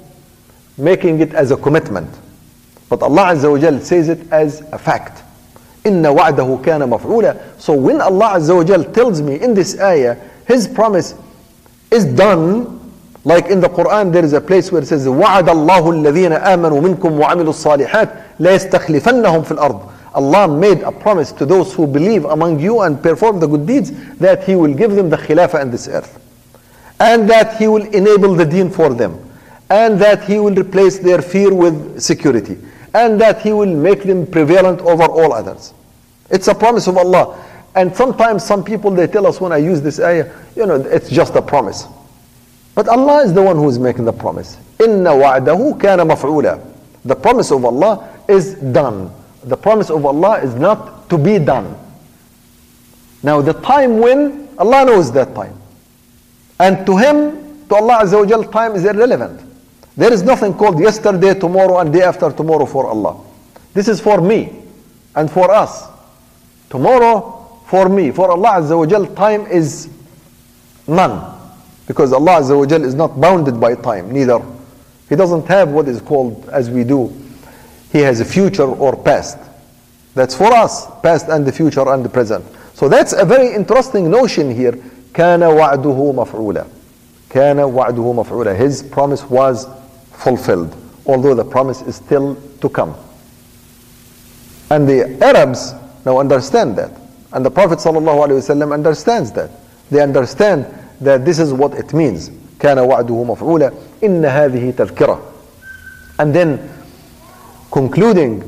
making it as a commitment. But Allah Azza wa Jal says it as a fact. إن وعده كان مفعولا. So when Allah Azza wa Jal tells me in this ayah, His promise is done, like in the Quran there is a place where it says وعد الله الذين آمنوا منكم وعملوا الصالحات لا يستخلفنهم في الأرض. Allah made a promise to those who believe among you and perform the good deeds that He will give them the khilafah in this earth. And that He will enable the deen for them. And that He will replace their fear with security and that he will make them prevalent over all others. It's a promise of Allah. And sometimes some people they tell us when I use this ayah, you know, it's just a promise. But Allah is the one who is making the promise. Inna wa'dahu kana maf'ula. The promise of Allah is done. The promise of Allah is not to be done. Now the time when, Allah knows that time. And to Him, to Allah Azza wa Jal, time is irrelevant. There is nothing called yesterday, tomorrow, and day after tomorrow for Allah. This is for me and for us. Tomorrow for me. For Allah Azza wa Jal, time is none. Because Allah Azza wa Jal is not bounded by time, neither. He doesn't have what is called, as we do, He has a future or past. That's for us, past and the future and the present. So that's a very interesting notion here. كان وعده مفعولا. كان وعده مفعولا. His promise was fulfilled, although the promise is still to come. And the Arabs now understand that. And the Prophet ﷺ understands that. They understand that this is what it means. كان وعده مفعولا إن هذه تذكرة. And then concluding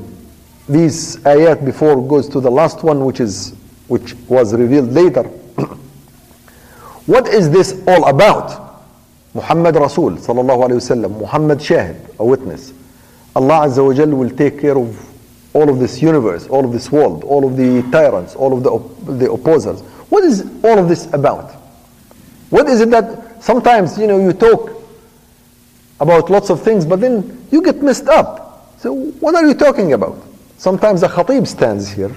these ayat before goes to the last one which is which was revealed later. *clears throat* what is this all about? Muhammad Rasul sallallahu alaihi wasallam, Muhammad Shahid, a witness. Allah Azza wa Jal will take care of all of this universe, all of this world, all of the tyrants, all of the, op- the opposers. What is all of this about? What is it that sometimes, you know, you talk about lots of things, but then you get messed up. So what are you talking about? Sometimes a khatib stands here,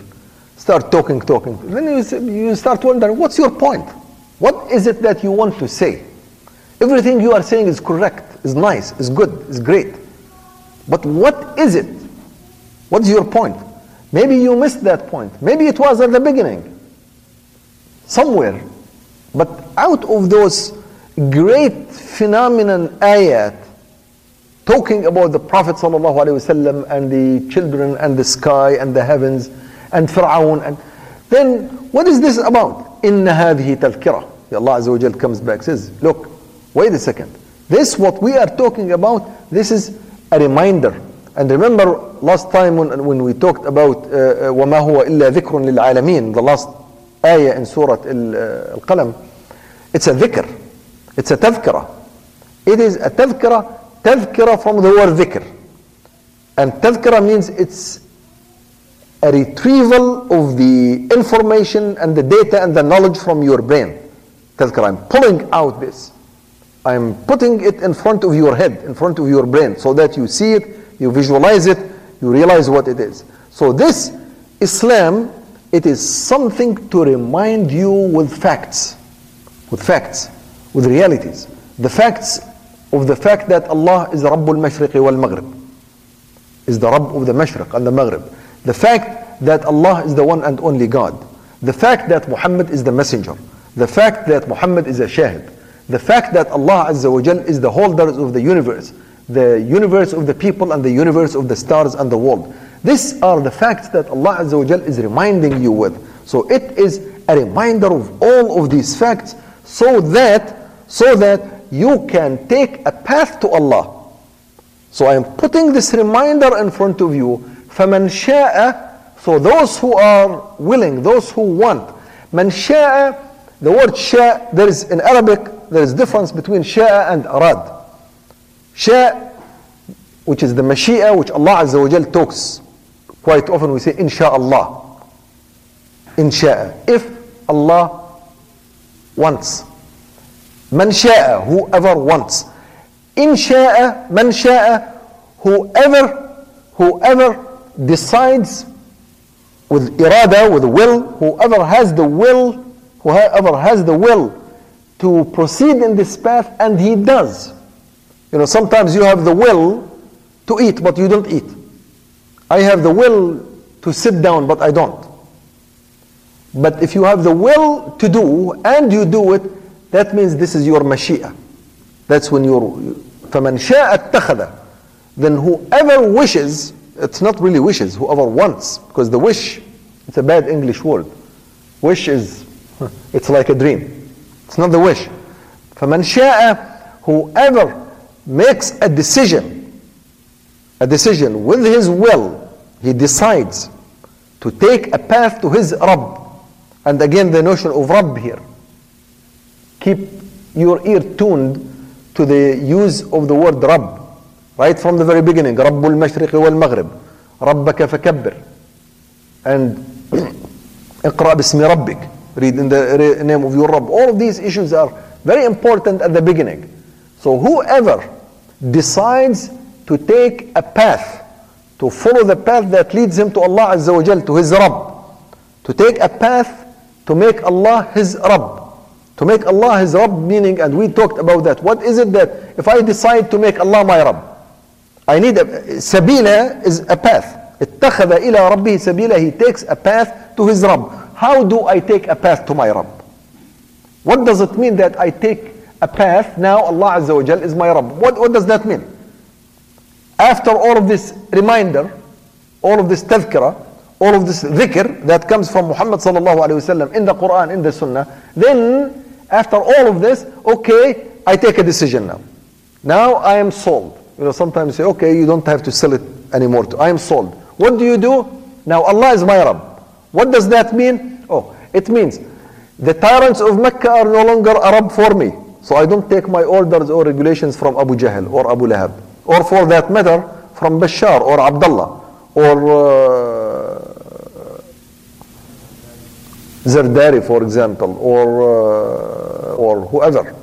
start talking, talking. Then you, you start wondering, what's your point? What is it that you want to say? Everything you are saying is correct, is nice, is good, is great. But what is it? What's your point? Maybe you missed that point. Maybe it was at the beginning. Somewhere. But out of those great phenomenon ayat talking about the Prophet ﷺ and the children and the sky and the heavens and Fir'aun and then what is this about? إن هذه تذكرة. Allah Azza wa Jal comes back says, look, wait a second. This what we are talking about, this is a reminder. And remember last time when, when we talked about uh, وما هو إلا ذكر للعالمين, the last ayah in Surah Al-Qalam, it's a dhikr. It's a tadhkira. It is a tadhkira, tadhkira from the word dhikr. And tadhkira means it's a retrieval of the information and the data and the knowledge from your brain. Tadhkira, I'm pulling out this. I'm putting it in front of your head, in front of your brain, so that you see it, you visualize it, you realize what it is. So this Islam, it is something to remind you with facts, with facts, with realities. The facts of the fact that Allah is the Rabbul Mashriqi wal Maghrib, is the Rabb of the Mashriq and the Maghrib. The fact that Allah is the one and only God. The fact that Muhammad is the messenger. The fact that Muhammad is a shahid. the fact that Allah Azza wa Jal is the holder of the universe, the universe of the people and the universe of the stars and the world. These are the facts that Allah Azza wa Jal is reminding you with. So it is a reminder of all of these facts so that so that you can take a path to Allah. So I am putting this reminder in front of you. فَمَنْ شَاءَ So those who are willing, those who want. مَنْ شَاءَ The word شاء, there is in Arabic, there is difference between شاء and arad. شاء, which is the mashia, which Allah Azza wa Jal talks. Quite often we say, insha'Allah. Insha'a. If Allah wants. Man sha'a, whoever wants. In sha'a, man sha'a, whoever, whoever decides with irada, with will, whoever has the will, whoever has the will to proceed in this path, and he does. You know, sometimes you have the will to eat, but you don't eat. I have the will to sit down, but I don't. But if you have the will to do and you do it, that means this is your mashia. That's when you're فَمَنْ شَاءَ اتَّخَذَ Then whoever wishes, it's not really wishes, whoever wants, because the wish, it's a bad English word. Wish is, *laughs* it's like a dream. It's not the wish. فَمَنْ شَاءَ Whoever makes a decision, a decision with his will, he decides to take a path to his Rabb. And again, the notion of Rabb here. Keep your ear tuned to the use of the word Rabb. Right from the very beginning. Rabbul Mashriq wal Maghrib. Rabbaka fakabbir. And اقرأ باسم ربك. Read in the name of your Rabb. All of these issues are very important at the beginning. So whoever decides to take a path, to follow the path that leads him to Allah Azza wa Jal, to his Rabb, to take a path to make Allah his Rabb. To make Allah his Rabb meaning, and we talked about that. What is it that if I decide to make Allah my Rabb, I need a sabila is a path. اتخذ إلى ربه سبيلا he takes a path to his Rabb. How do I take a path to my Rabb? What does it mean that I take a path now Allah Azza wa Jal is my Rabb? What, what does that mean? After all of this reminder, all of this tadhkirah, all of this dhikr that comes from Muhammad sallallahu alayhi wasallam in the Quran, in the Sunnah, then after all of this, okay, I take a decision now. Now I am sold. You know, sometimes you say, okay, you don't have to sell it anymore. I am sold. What do you do? Now Allah is my Rabb. What does that mean? Oh, it means the tyrants of Mecca are no longer a Rabb for me. So I don't take my orders or regulations from Abu Jahl or Abu Lahab. Or for that matter, from Bashar or Abdullah or uh, Zardari, for example, or uh, or whoever.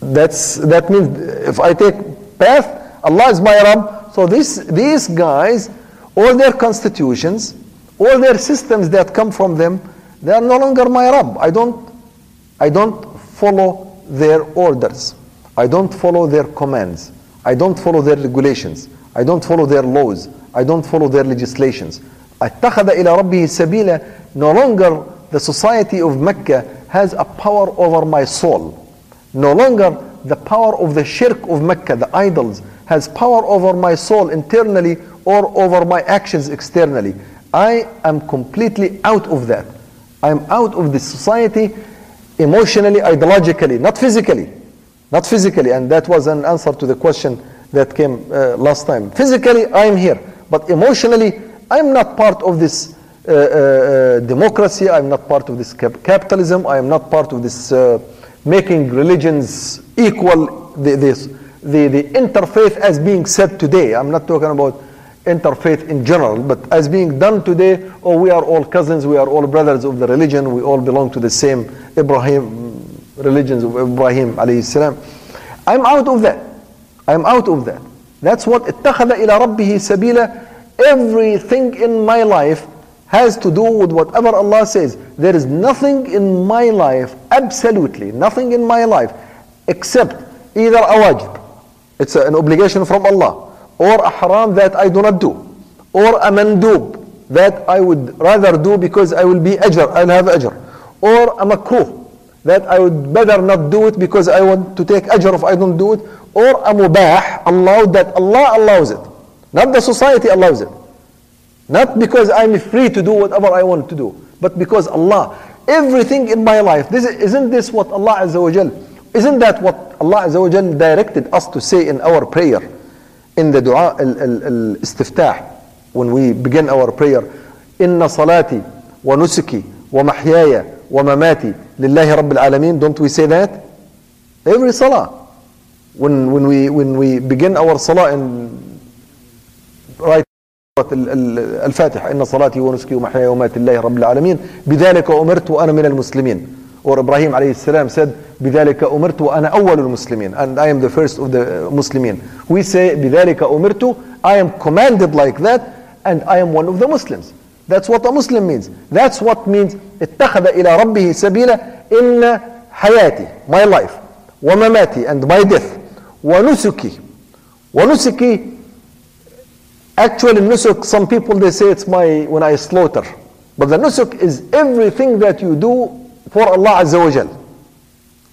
That's that means if I take path, Allah is my Rabb. So this these guys, all their constitutions, all their systems that come from them, they are no longer my Rabb. I don't I don't follow their orders. I don't follow their commands. I don't follow their regulations. I don't follow their laws. I don't follow their legislations. اتخذ إلى ربه سبيلا no longer the society of Mecca has a power over my soul. No longer the power of the shirk of Mecca, the idols, has power over my soul internally or over my actions externally. I am completely out of that. I'm out of this society emotionally, ideologically, not physically. Not physically, and that was an answer to the question that came uh, last time. Physically, I'm here, but emotionally, I'm not part of this uh, uh, democracy. I'm not part of this cap- capitalism. I am not part of this uh, making religions equal. The, this, the, the interfaith as being said today. I'm not talking about interfaith in general, but as being done today, oh, we are all cousins, we are all brothers of the religion, we all belong to the same Ibrahim religions of Ibrahim alayhi salam. I'm out of that. I'm out of that. That's what اتخذ إلى ربه سبيلا. Everything in my life has to do with whatever Allah says. There is nothing in my life, absolutely nothing in my life, except either a wajib, it's an obligation from Allah, or a haram that I do not do, or a mandub that I would rather do because I will be ajr, I'll have ajr, or a makruh, that I would better not do it because I want to take ajr if I don't do it, or a mubah allowed that Allah allows it, not the society allows it. Not because I'm free to do whatever I want to do, but because Allah, everything in my life, this, isn't this what Allah Azza wa Jal, isn't that what Allah Azza wa Jal directed us to say in our prayer, in the dua al-istiftah, when we begin our prayer, إن صلاتي ونسكي ومحياي ومماتي لله رب العالمين don't we say that every salah when when we when we begin our salah in right الفاتحة إن صلاتي ونسكي ومحياي ومماتي لله رب العالمين. بذلك أمرت وأنا من المسلمين. Ibrahim عليه السلام said بذلك أمرت وأنا أول المسلمين. And I am the first of the مسلمين. We say بذلك أمرت. I am commanded like that and I am one of the Muslims. That's what a Muslim means. That's what means اتخذ إلى ربه سبيلا. إن حياتي my life ومماتي and my death ونسكي. ونسكي actually nusuk some people they say it's my when I slaughter but the nusuk is everything that you do for Allah Azza wa Jal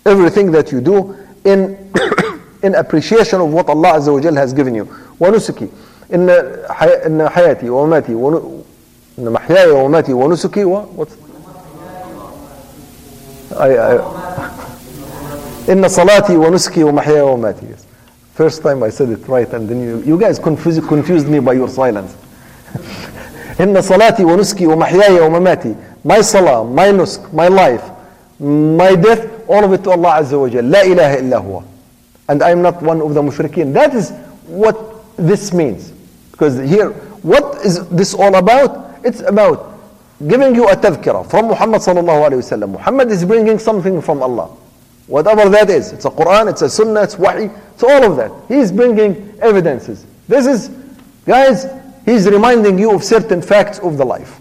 everything that you do in *coughs* in appreciation of what Allah Azza wa Jal has given you ونسكي إن إن حياتي ومماتي إن محياي ومماتي ونسكي و I, I, إن صلاتي ونسكي ومحياي ومماتي yes. First time I said it right and then you, you guys confused, confused me by your silence إن صلاتي ونسكي ومحياي ومماتي my salah, my nusk, my life, my death, all of it to Allah Azza wa Jal. لا إله إلا هو. And I'm not one of the mushrikeen. That is what this means. Because here, what is this all about? It's about giving you a tadhkirah from Muhammad sallallahu alayhi wasallam. Muhammad is bringing something from Allah. Whatever that is. It's a Quran, it's a Sunnah, it's Wahi, it's all of that. He's bringing evidences. This is, guys, he's reminding you of certain facts of the life.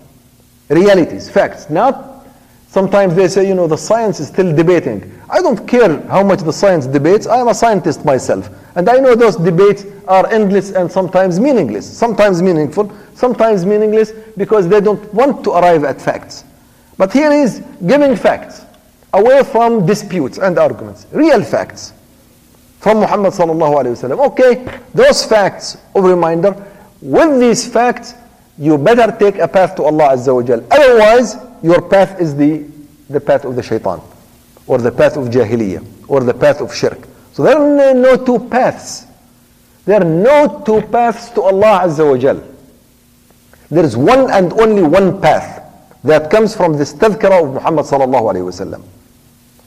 Realities, facts. Not, sometimes they say, you know, the science is still debating. I don't care how much the science debates. I am a scientist myself. And I know those debates are endless and sometimes meaningless. Sometimes meaningful, sometimes meaningless because they don't want to arrive at facts. But here is giving facts away from disputes and arguments, real facts from Muhammad sallallahu alaihi wasallam. Okay, those facts of reminder. With these facts, you better take a path to Allah azza wa jal. Otherwise, your path is the the path of the shaitan, or the path of jahiliyyah, or the path of shirk. So there are no two paths. There are no two paths to Allah azza wa jal. There is one and only one path that comes from this tadhkirah of Muhammad sallallahu alayhi wasallam.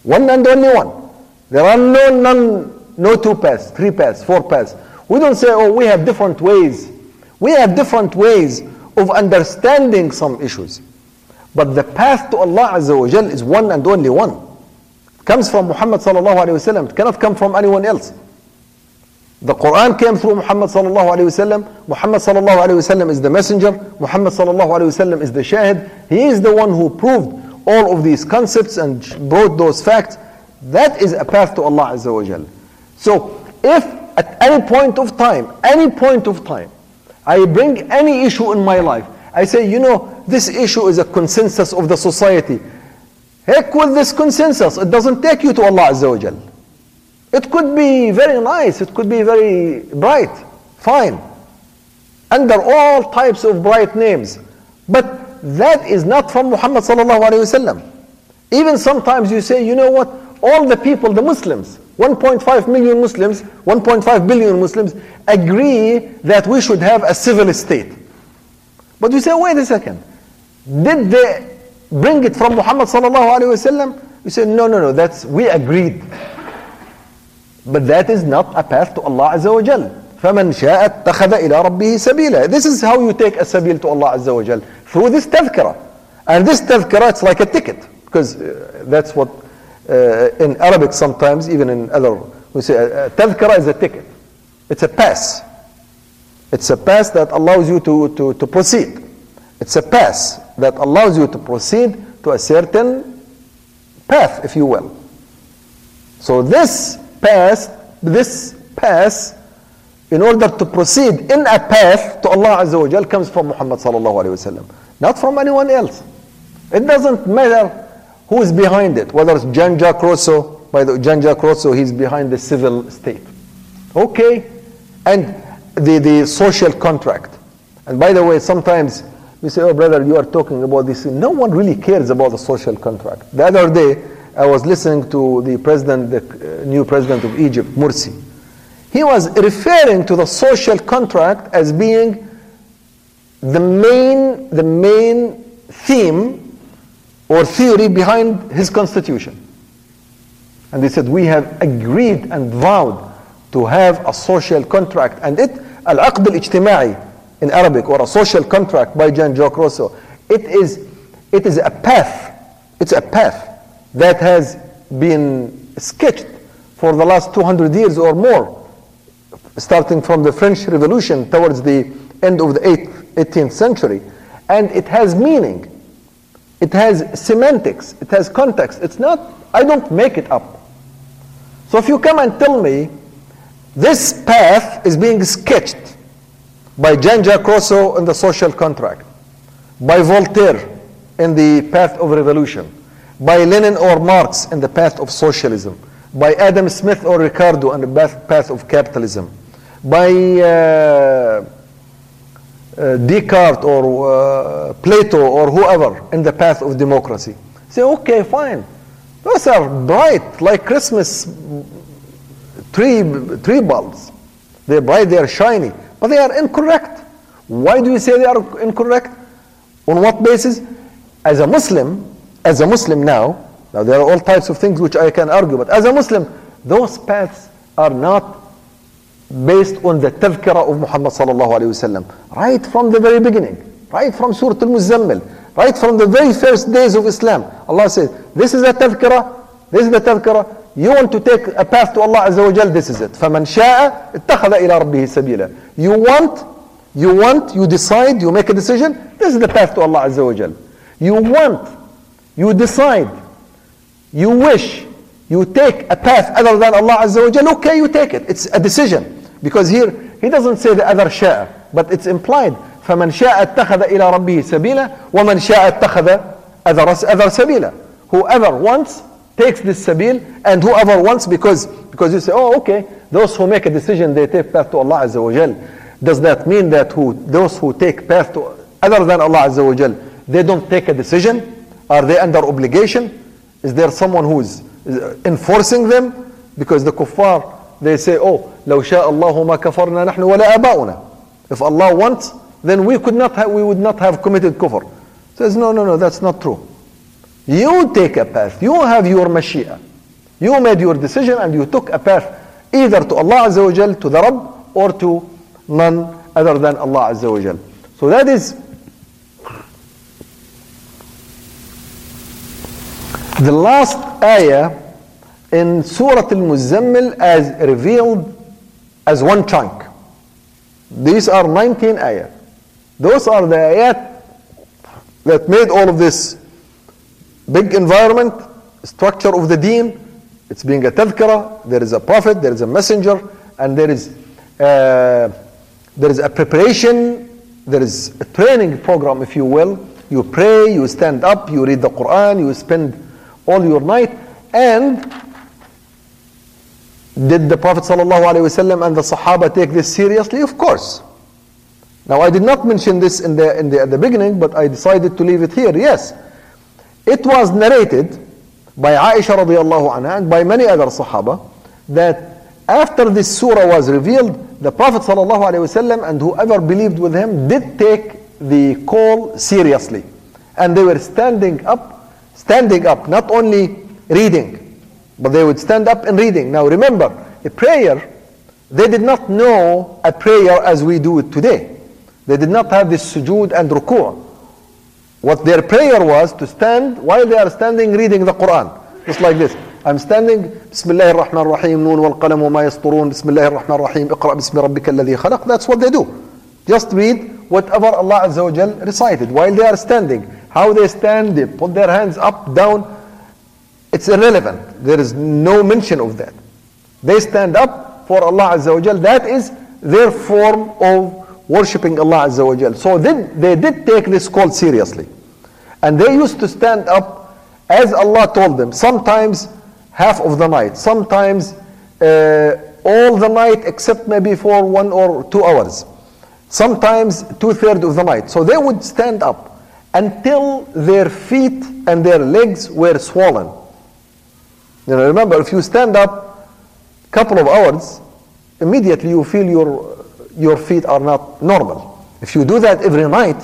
One and only one. There are no none, no two paths, three paths, four paths. We don't say, oh, we have different ways. We have different ways of understanding some issues. But the path to Allah Azza wa Jal is one and only one. It comes from Muhammad sallallahu alayhi wasallam. It cannot come from anyone else. The Quran came through Muhammad sallallahu alayhi wasallam. Muhammad sallallahu alayhi wasallam is the messenger. Muhammad sallallahu alayhi wasallam is the shahid. He is the one who proved all of these concepts and brought those facts. That is a path to Allah Azza wa Jal. So if at any point of time, any point of time, I bring any issue in my life, I say, you know, this issue is a consensus of the society. Heck with this consensus. It doesn't take you to Allah Azza wa. It could be very nice, it could be very bright, fine, under all types of bright names. But that is not from Muhammad. Even sometimes you say, you know what, all the people, the Muslims, 1.5 million Muslims, 1.5 billion Muslims agree that we should have a civil state. But you say, wait a second, did they bring it from Muhammad sallallahu alayhi wasallam? You say, no, no, no, that's, we agreed. But that is not a path to Allah Azza wa Jal. فَمَنْ شَاءَ اتَّخَذَ إِلَىٰ رَبِّهِ سَبِيلًا This is how you take a sabil to Allah Azza wa Jal. Through this tadhkirah. And this tadhkirah, it's like a ticket. Because uh, that's what, uh, in Arabic sometimes, even in other, we say, uh, tadhkirah is a ticket. It's a pass. It's a pass that allows you to, to, to proceed. It's a pass that allows you to proceed to a certain path, if you will. So this pass, this pass, in order to proceed in a path to Allah Azza wa comes from Muhammad sallallahu alayhi wasallam, not from anyone else. It doesn't matter who is behind it? Whether it's Jean-Jacques Rousseau, by the Jean-Jacques Rousseau, he's behind the civil state. Okay, and the, the social contract. And by the way, sometimes you say, oh brother, you are talking about this. No one really cares about the social contract. The other day, I was listening to the president, the uh, new president of Egypt, Morsi. He was referring to the social contract as being the main, the main theme or theory behind his constitution. And he said, we have agreed and vowed to have a social contract. And it, al-aqd al-ijtima'i in Arabic, or a social contract by Jean-Jacques Rousseau, it is, it is a path. It's a path that has been sketched for the last 200 years or more, starting from the French Revolution towards the end of the 18th century. And it has meaning. It has semantics. It has context. It's not, I don't make it up. So if you come and tell me this path is being sketched by Jean-Jacques Rousseau in the social contract, by Voltaire in the path of revolution, by Lenin or Marx in the path of socialism, by Adam Smith or Ricardo in the path of capitalism, by uh, Descartes or uh, Plato or whoever in the path of democracy. Say, okay, fine. Those are bright, like Christmas tree, tree bulbs. They're bright, they're shiny, but they are incorrect. Why do you say they are incorrect? On what basis? As a Muslim, as a Muslim now, now there are all types of things which I can argue, but as a Muslim, those paths are not based on the tadhkira of Muhammad sallallahu alayhi wasallam, right from the very beginning, right from Surah Al-Muzammil, right from the very first days of Islam. Allah says, this is a tadhkira this is the tadhkira you want to take a path to Allah Azza wa Jal, this is it. فَمَنْ اتَّخَذَ إِلَىٰ رَبِّهِ سَبِيلًا You want, you want, you decide, you make a decision, this is the path to Allah Azza wa Jal. You want, you decide, you wish, you take a path other than Allah Azza wa Jal, okay, you take it. It's a decision. Because here, he doesn't say the other شاء, but it's implied. فَمَنْ شَاءَ اتَّخَذَ إِلَى رَبِّهِ سَبِيلًا وَمَنْ شَاءَ اتَّخَذَ other, other سَبِيلًا Whoever wants takes this sabil and whoever wants because because you say oh okay those who make a decision they take path to Allah Azza wa Jal does that mean that who those who take path to other than Allah Azza wa Jal they don't take a decision are they under obligation is there someone who is enforcing them because the kuffar they say oh لو شاء الله ما كفرنا نحن ولا آباؤنا if Allah wants then we could not have, we would not have committed kufr says no no no that's not true you take a path. You have your mashia. You made your decision and you took a path either to Allah Azza wa Jal, to the Rabb, or to none other than Allah Azza wa Jal. So that is the last ayah in Surah Al-Muzammil as revealed as one chunk. These are 19 ayah. Those are the ayat that made all of this big environment, structure of the deen. It's being a tadhkira. There is a prophet, there is a messenger, and there is uh, there is a preparation. There is a training program, if you will. You pray, you stand up, you read the Quran, you spend all your night. And did the Prophet ﷺ and the Sahaba take this seriously? Of course. Now I did not mention this in the, in the, at the beginning, but I decided to leave it here. Yes, it was narrated by Aisha radiallahu anha and by many other Sahaba that after this surah was revealed, the Prophet sallallahu alaihi wasallam and whoever believed with him did take the call seriously. And they were standing up, standing up, not only reading, but they would stand up and reading. Now remember, a prayer, they did not know a prayer as we do it today. They did not have this sujood and ruku'. What their prayer was to stand while they are standing reading the Quran. Just like this. I'm standing, Bismillah ar-Rahman ar-Rahim, Noon wal qalam wa ma yasturun, Bismillah ar-Rahman ar-Rahim, Iqra bismi rabbika alladhi khalaq. That's what they do. Just read whatever Allah Azza wa Jal recited while they are standing. How they stand, they put their hands up, down. It's irrelevant. There is no mention of that. They stand up for Allah Azza wa Jal. That is their form of worshipping Allah Azza wa Jal. So they, they did take this call seriously. And they used to stand up as Allah told them, sometimes half of the night, sometimes uh, all the night except maybe for one or two hours, sometimes two thirds of the night. So they would stand up until their feet and their legs were swollen. You know, remember, if you stand up a couple of hours, immediately you feel your, your feet are not normal. If you do that every night,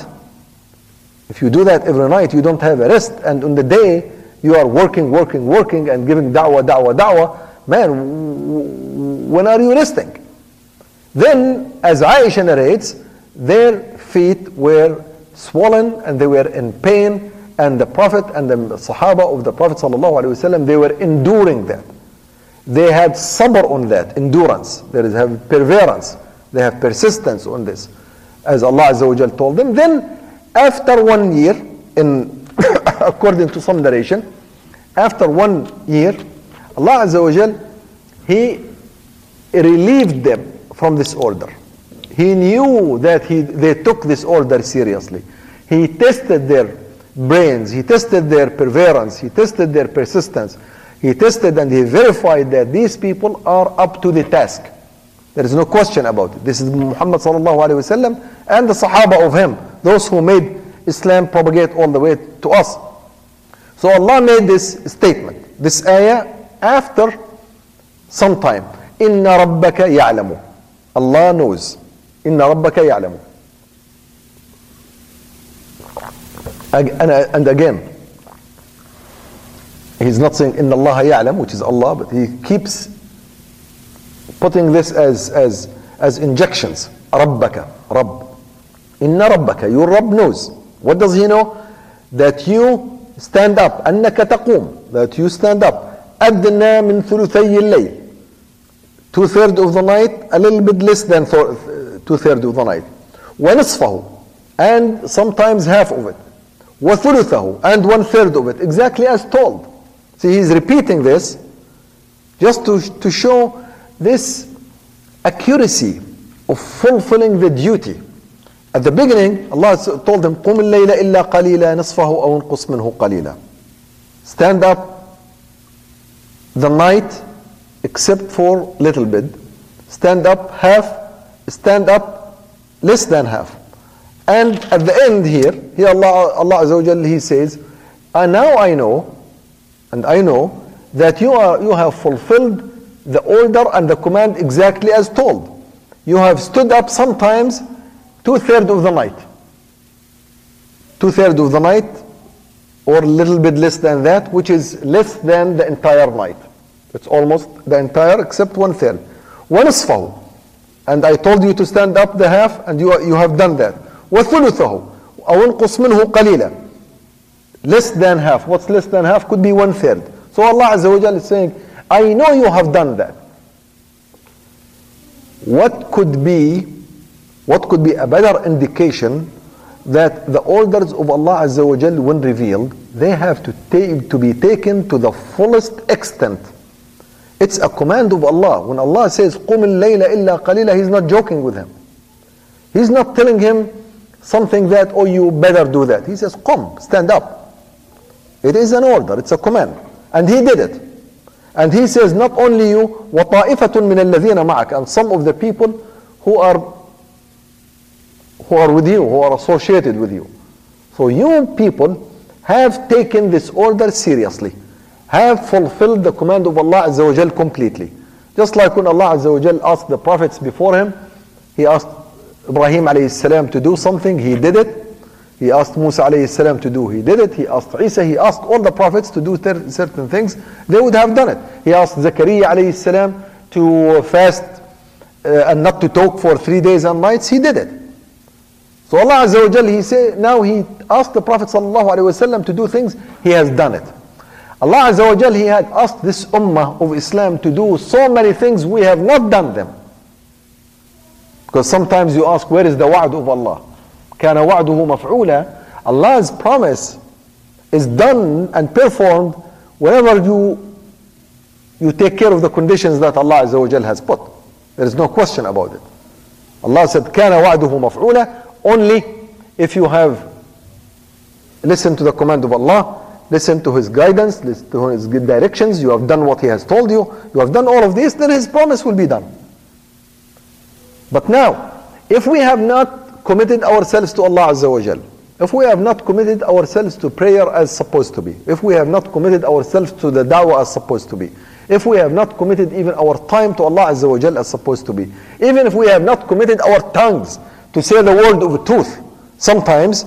if you do that every night, you don't have a rest, and on the day you are working, working, working, and giving da'wah, da'wah, da'wah, man, when are you resting? Then, as Aisha narrates, their feet were swollen and they were in pain, and the Prophet and the Sahaba of the Prophet ﷺ, they were enduring that. They had sabr on that, endurance. They have perseverance. They have persistence on this. As Allah Azza told them. Then, after one year, in *coughs* according to some narration, after one year, Allah Azza He relieved them from this order. He knew that he, they took this order seriously. He tested their brains, he tested their perseverance, he tested their persistence. He tested and he verified that these people are up to the task. There is no question about it. This is Muhammad sallallahu alaihi wasallam and the Sahaba of him, those who made Islam propagate all the way to us. So Allah made this statement, this ayah after some time. Inna rabbaka ya'lamu. Allah knows. Inna rabbaka ya'lamu. And again, he's not saying Inna Allah ya'lam, which is Allah, but he keeps putting this as, as, as injections. Rabbaka, Rabb. Inna rabbaka, your Rabb knows. What does he know? That you stand up. أنك تقوم. That you stand up. أدنى من ثلثي الليل. Two thirds of the night, a little bit less than two thirds of the night. ونصفه. And sometimes half of it. وثلثه. And one third of it. Exactly as told. See, he's repeating this just to, to show this accuracy of fulfilling the duty. At the beginning, Allah told them, قُمِ اللَّيْلَ إِلَّا قَلِيلًا نِصْفَهُ أَوْ انْقُصْ مِنْهُ قَلِيلًا Stand up the night except for little bit. Stand up half, stand up less than half. And at the end here, here Allah, Allah Azza wa Jalla, He says, And now I know, and I know, that you, are, you have fulfilled the order and the command exactly as told. You have stood up sometimes two-thirds of the night. Two-thirds of the night, or a little bit less than that, which is less than the entire night. It's almost the entire except one third. One is full, And I told you to stand up the half, and you, you have done that. وثلثه أو انقص منه قليلا less than half. What's less than half could be one third. So Allah Azza wa Jal is saying, I know you have done that. What could be, what could be a better indication that the orders of Allah Azza wa Jal when revealed, they have to, take, to be taken to the fullest extent. It's a command of Allah. When Allah says, قُمِ اللَّيْلَ إِلَّا قَلِيلًا He's not joking with him. He's not telling him something that, oh, you better do that. He says, Qum, stand up. It is an order, it's a command. And he did it. And he says, not only you, وَطَائِفَةٌ مِّنَ الَّذِينَ مَعَكَ And some of the people who are who are with you, who are associated with you. So you people have taken this order seriously, have fulfilled the command of Allah Azza wa Jal completely. Just like when Allah Azza wa Jal asked the prophets before him, he asked Ibrahim alayhi salam to do something, he did it. He asked Musa alayhi salam to do, he did it. He asked Isa, he asked all the prophets to do certain things, they would have done it. He asked Zakaria alayhi salam to fast uh, and not to talk for three days and nights, he did it. So Allah Azza wa Jal, he said, now he asked the Prophet sallallahu alayhi wasallam to do things, he has done it. Allah Azza wa Jal, he had asked this ummah of Islam to do so many things, we have not done them. Because sometimes you ask, where is the wa'd of Allah? كان وعده مفعولا Allah's promise is done and performed whenever you you take care of the conditions that Allah Azza wa Jal has put. There is no question about it. Allah said, كان وعده مفعولا only if you have listened to the command of Allah listen to his guidance, listen to his good directions, you have done what he has told you, you have done all of this, then his promise will be done. But now, if we have not committed ourselves to Allah Azza wa Jal, if we have not committed ourselves to prayer as supposed to be, if we have not committed ourselves to the da'wah as supposed to be, if we have not committed even our time to Allah Azza wa Jal as supposed to be, even if we have not committed our tongues to say the word of truth, sometimes,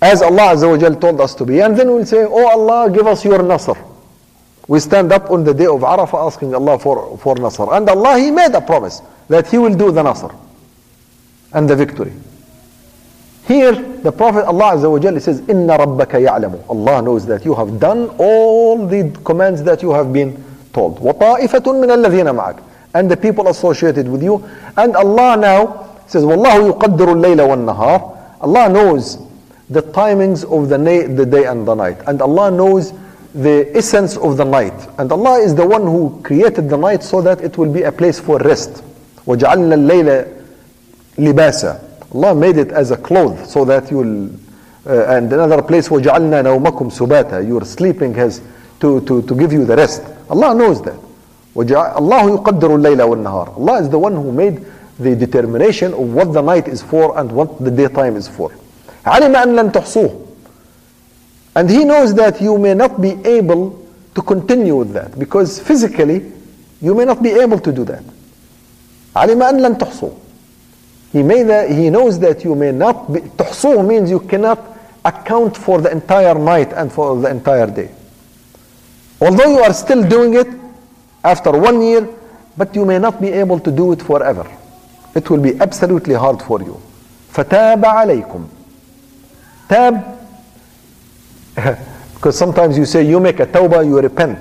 as Allah Azza wa Jal told us to be, and then we'll say, Oh Allah, give us your nasr. We stand up on the day of Arafah asking Allah for, for nasr. And Allah, He made a promise that He will do the nasr and the victory. Here, the Prophet Allah Azza wa Jalla says, Inna rabbaka ya'lamu. Allah knows that you have done all the commands that you have been told. وَطَائِفَةٌ مِّنَ الَّذِينَ مَعَكَ And the people associated with you. And Allah now says, وَاللَّهُ يُقَدِّرُ اللَّيْلَ وَالنَّهَارِ Allah knows the timings of the, na- the day and the night. And Allah knows the essence of the night. And Allah is the one who created the night so that it will be a place for rest. وَجَعَلْنَا اللَّيْلَ لِبَاسًا Allah made it as a cloth so that you'll, uh, and another place, وَجَعَلْنَا نَوْمَكُمْ سُبَاتًا Your sleeping has to, to, to give you the rest. Allah knows that. وَجَعَ- Allah يُقَدِّرُ اللَّيْلَ وَالنَّهَارِ Allah is the one who made the determination of what the night is for and what the daytime is for. عَلِمَ أَن لَن تُحْصُوهُ And He knows that you may not be able to continue with that because physically you may not be able to do that. علم أن لن تحصوا he, may that, he knows that you may not be, تحصوه means you cannot account for the entire night and for the entire day. Although you are still doing it after one year, but you may not be able to do it forever. It will be absolutely hard for you. فَتَابَ عَلَيْكُمْ Tab, *laughs* because sometimes you say you make a tawbah, you repent.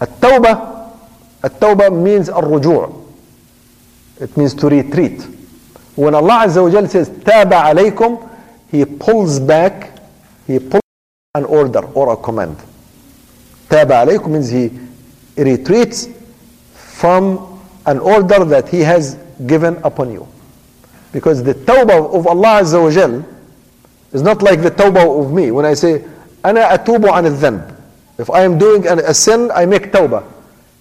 A tawbah, a tawbah means a rujur. It means to retreat. When Allah Azza wa Jal says taba alaykum, He pulls back, He pulls an order or a command. Taba alaykum means He retreats from an order that He has given upon you. Because the tawbah of Allah Azza wa Jal is not like the tawbah of me. When I say, أنا أتوب عن الذنب. If I am doing a sin, I make tawbah.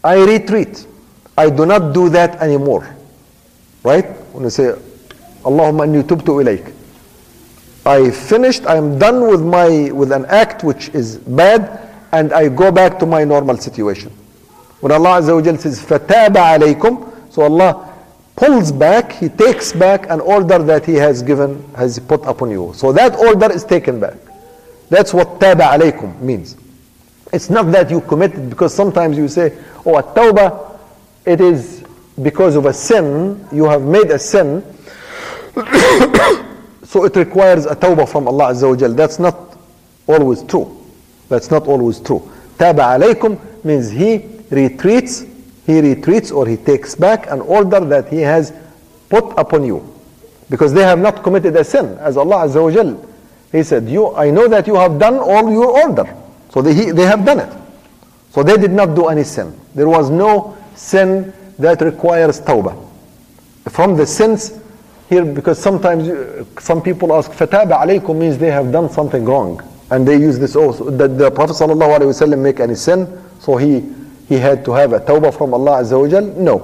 I retreat. I do not do that anymore. Right? When you say, Allahumma anni tubtu ilayk. I finished, I am done with my with an act which is bad, and I go back to my normal situation. When Allah Azza wa Jal says, فَتَابَ عَلَيْكُمْ So Allah pulls back, he takes back an order that he has given, has put upon you. So that order is taken back. That's what taba alaykum means. It's not that you committed because sometimes you say, oh, at tawbah, it is because of a sin, you have made a sin. *coughs* so it requires a tawbah from Allah Azza wa Jal. That's not always true. That's not always true. Taba alaykum means he retreats he retreats or he takes back an order that he has put upon you. Because they have not committed a sin, as Allah Azza wa Jal. He said, you, I know that you have done all your order. So they, he, they have done it. So they did not do any sin. There was no sin that requires tawbah. From the sins here, because sometimes some people ask, fataba alaykum means they have done something wrong. And they use this also, that the Prophet wasallam make any sin, so he, he had to have a tawbah from Allah Azza wa Jal. No,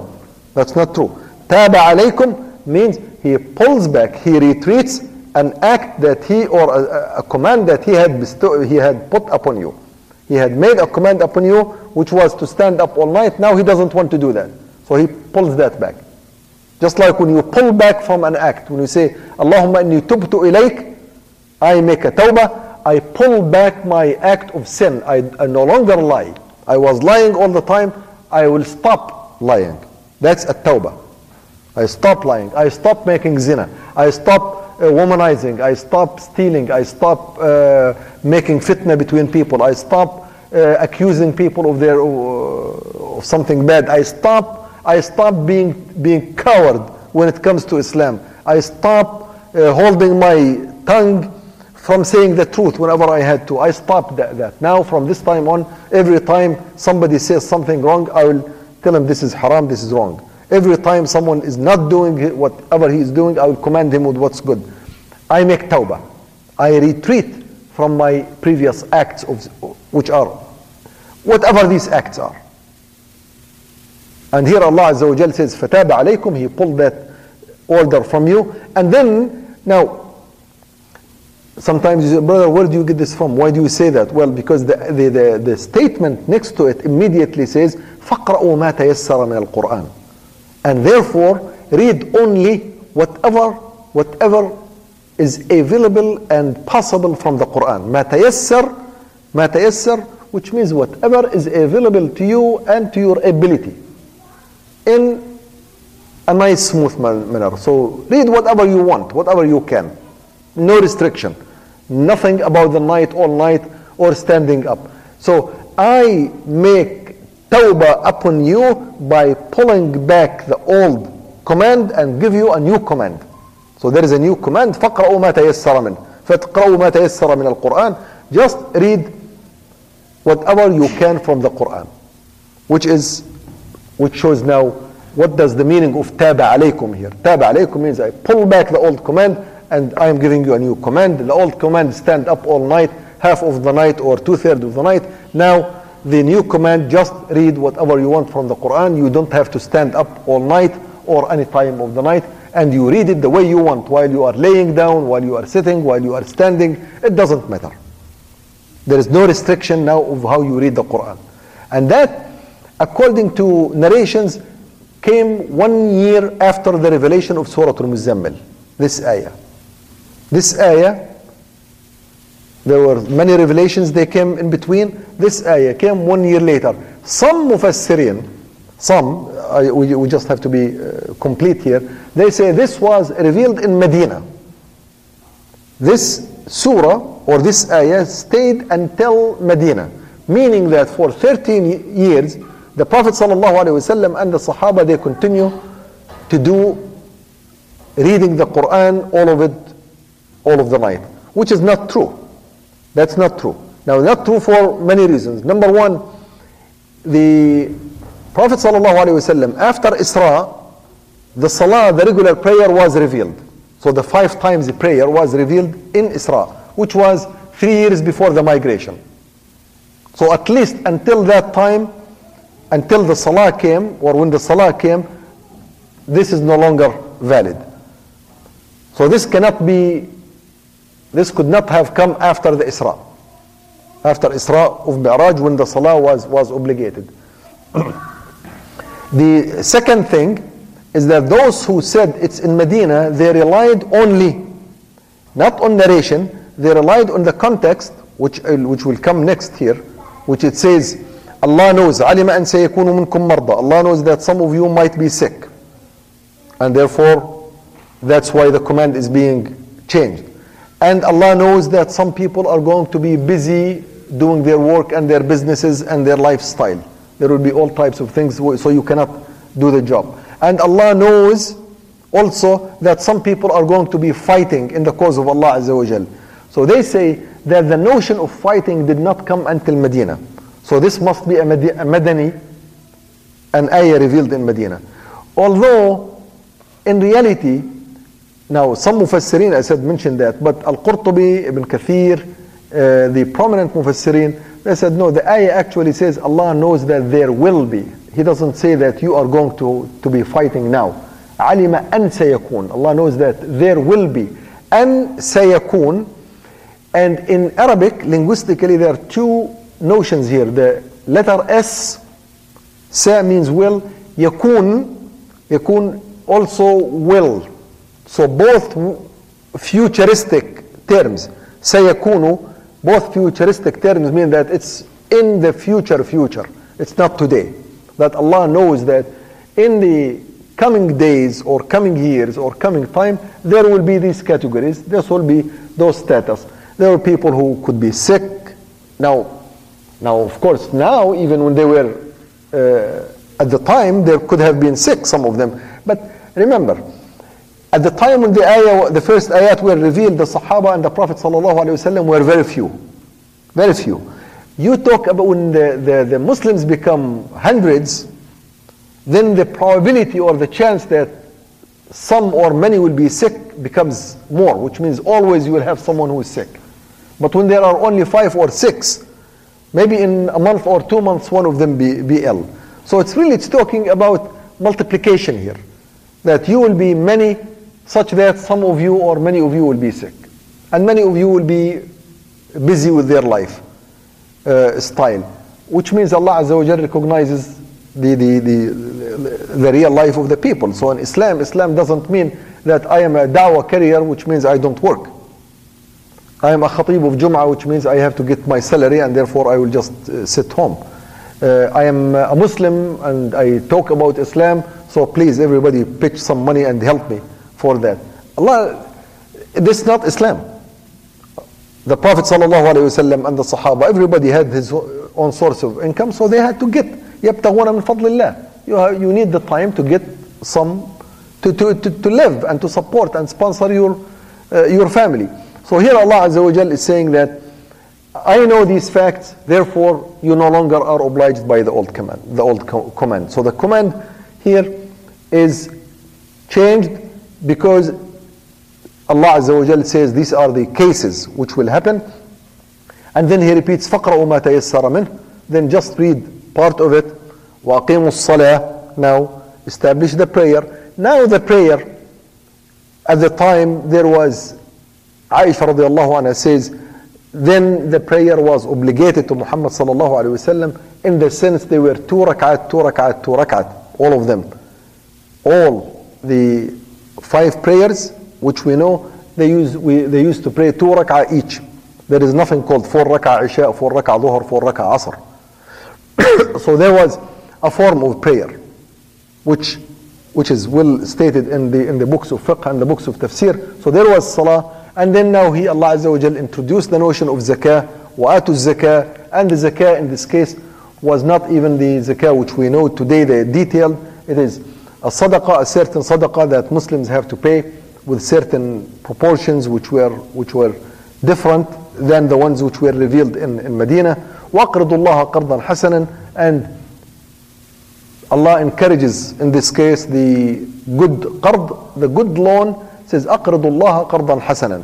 that's not true. Taba alaykum means he pulls back, he retreats an act that he, or a, a command that he had, he had put upon you. He had made a command upon you, which was to stand up all night. Now he doesn't want to do that. So he pulls that back. Just like when you pull back from an act, when you say, Allahumma inni tubtu ilayk, I make a tawbah, I pull back my act of sin. I, I no longer lie. I was lying all the time. I will stop lying. That's a tawbah. I stop lying. I stop making zina. I stop uh, womanizing. I stop stealing. I stop uh, making fitna between people. I stop uh, accusing people of their uh, of something bad. I stop. I stop being being coward when it comes to Islam. I stop uh, holding my tongue from saying the truth whenever I had to. I stopped that, that. Now from this time on, every time somebody says something wrong, I will tell him this is haram, this is wrong. Every time someone is not doing whatever he is doing, I will command him with what's good. I make tawbah. I retreat from my previous acts, of, which are whatever these acts are. And here Allah Azza wa Jal says, فَتَابَ عَلَيْكُمْ He pulled that order from you. And then, now, sometimes you say, brother, where do you get this from? Why do you say that? Well, because the, the, the, the statement next to it immediately says, فَقْرَأُوا مَا تَيَسَّرَ مِنَ الْقُرْآنِ And therefore, read only whatever, whatever is available and possible from the Quran. ما تيسر, ما تيسر, which means whatever is available to you and to your ability in a nice, smooth manner. So read whatever you want, whatever you can. No restriction. Nothing about the night, all night, or standing up. So I make tawbah upon you by pulling back the old command and give you a new command. So there is a new command. فَقْرَأُوا مَا تَيَسَّرَ مِنْ فَتْقْرَأُوا مَا تَيَسَّرَ مِنَ الْقُرْآنِ Just read whatever you can from the Quran. Which is, which shows now what does the meaning of taba alaykum here. Taba alaykum means I pull back the old command and I am giving you a new command. The old command stand up all night, half of the night or two thirds of the night. Now the new command just read whatever you want from the Quran. You don't have to stand up all night or any time of the night and you read it the way you want while you are laying down, while you are sitting, while you are standing. It doesn't matter. There is no restriction now of how you read the Quran. And that, according to narrations, came one year after the revelation of Surah Al-Muzammil. This ayah. This ayah, there were many revelations, they came in between. This ayah came one year later. Some Mufassirin, some, uh, we, we just have to be uh, complete here, they say this was revealed in Medina. This surah or this ayah stayed until Medina, meaning that for 13 years, the Prophet ﷺ and the Sahaba, they continue to do reading the Quran, all of it, all of the night, which is not true. That's not true. Now, not true for many reasons. Number one, the Prophet ﷺ, after Isra, the Salah, the regular prayer was revealed. So the five times the prayer was revealed in Isra, which was three years before the migration. So at least until that time, until the Salah came, or when the Salah came, this is no longer valid. So this cannot be, this could not have come after the Isra. After Isra of Mi'raj when the Salah was, was obligated. *clears throat* the second thing is that those who said it's in Medina, they relied only, not on narration, they relied on the context, which, uh, which will come next here, which it says, Allah knows, علم أن سيكون منكم مرضى. Allah knows that some of you might be sick. And therefore, that's why the command is being changed. And Allah knows that some people are going to be busy doing their work and their businesses and their lifestyle. There will be all types of things, so you cannot do the job. And Allah knows also that some people are going to be fighting in the cause of Allah Azza wa. So they say that the notion of fighting did not come until Medina. So this must be a, Madani, an ayah revealed in Medina. Although, in reality, now some Mufassirin, I said, mentioned that, but Al-Qurtubi, Ibn Kathir, uh, the prominent Mufassirin, they said, no, the ayah actually says Allah knows that there will be. He doesn't say that you are going to, to be fighting now. علم أن سيكون. Allah knows that there will be. أن سيكون. And in Arabic, linguistically, there are two notions here. The letter S, sa means will. يكون, يكون also will. So both futuristic terms. سيكون both futuristic terms mean that it's in the future future. It's not today. That Allah knows that in the coming days or coming years or coming time, there will be these categories. This will be those status. There are people who could be sick. Now, now of course, now even when they were uh, at the time, there could have been sick, some of them. But remember, at the time when the ayah, the first ayat were revealed, the Sahaba and the Prophet ﷺ were very few. Very few. You talk about when the, the, the Muslims become hundreds, then the probability or the chance that some or many will be sick becomes more, which means always you will have someone who is sick. But when there are only five or six, maybe in a month or two months, one of them be, be ill. So it's really it's talking about multiplication here. That you will be many, such that some of you or many of you will be sick. And many of you will be busy with their life uh, style. Which means Allah Azza wa recognizes the, the, the, the real life of the people. So in Islam, Islam doesn't mean that I am a dawah carrier, which means I don't work. I am a khatib of Jum'ah, which means I have to get my salary and therefore I will just uh, sit home. Uh, I am a Muslim and I talk about Islam, so please everybody pitch some money and help me for that. Allah, this is not Islam. The Prophet ﷺ and the Sahaba, everybody had his own source of income, so they had to get. يبتغون من فضل الله. You, have, you need the time to get some, to, to, to, to live and to support and sponsor your, uh, your family. So here Allah Azza wa Jal is saying that I know these facts, therefore you no longer are obliged by the old command. The old co- command. So the command here is changed because Allah Azza wa Jal says these are the cases which will happen. And then he repeats فَقْرَأُوا مَا تَيَسَّرَ مِنْهُ Then just read part of it. وَأَقِيمُوا الصَّلَاةِ Now establish the prayer. Now the prayer, at the time there was, Aisha radiallahu anha says, then the prayer was obligated to Muhammad sallallahu alayhi wasallam in the sense they were two rak'at, two rak'at, two rak'at, all of them. All the five prayers which we know they use we, they used to pray two rak'ah each. There is nothing called four rak'ah isha, four rak'ah dhuhr, four rak'ah asr. *coughs* so there was a form of prayer which which is well stated in the in the books of fiqh and the books of tafsir. So there was salah and then now he, Allah Azza wa Jal, introduced the notion of zakah, wa'atu zakah, and the zakah in this case was not even the zakah which we know today, the detailed. It is a sadaqah, a certain sadaqah that Muslims have to pay with certain proportions which were, which were different than the ones which were revealed in, in Medina. وَأَقْرِضُ اللَّهَ قَرْضًا حَسَنًا And Allah encourages in this case the good qard, the good loan says أقرض الله قرضا حسنا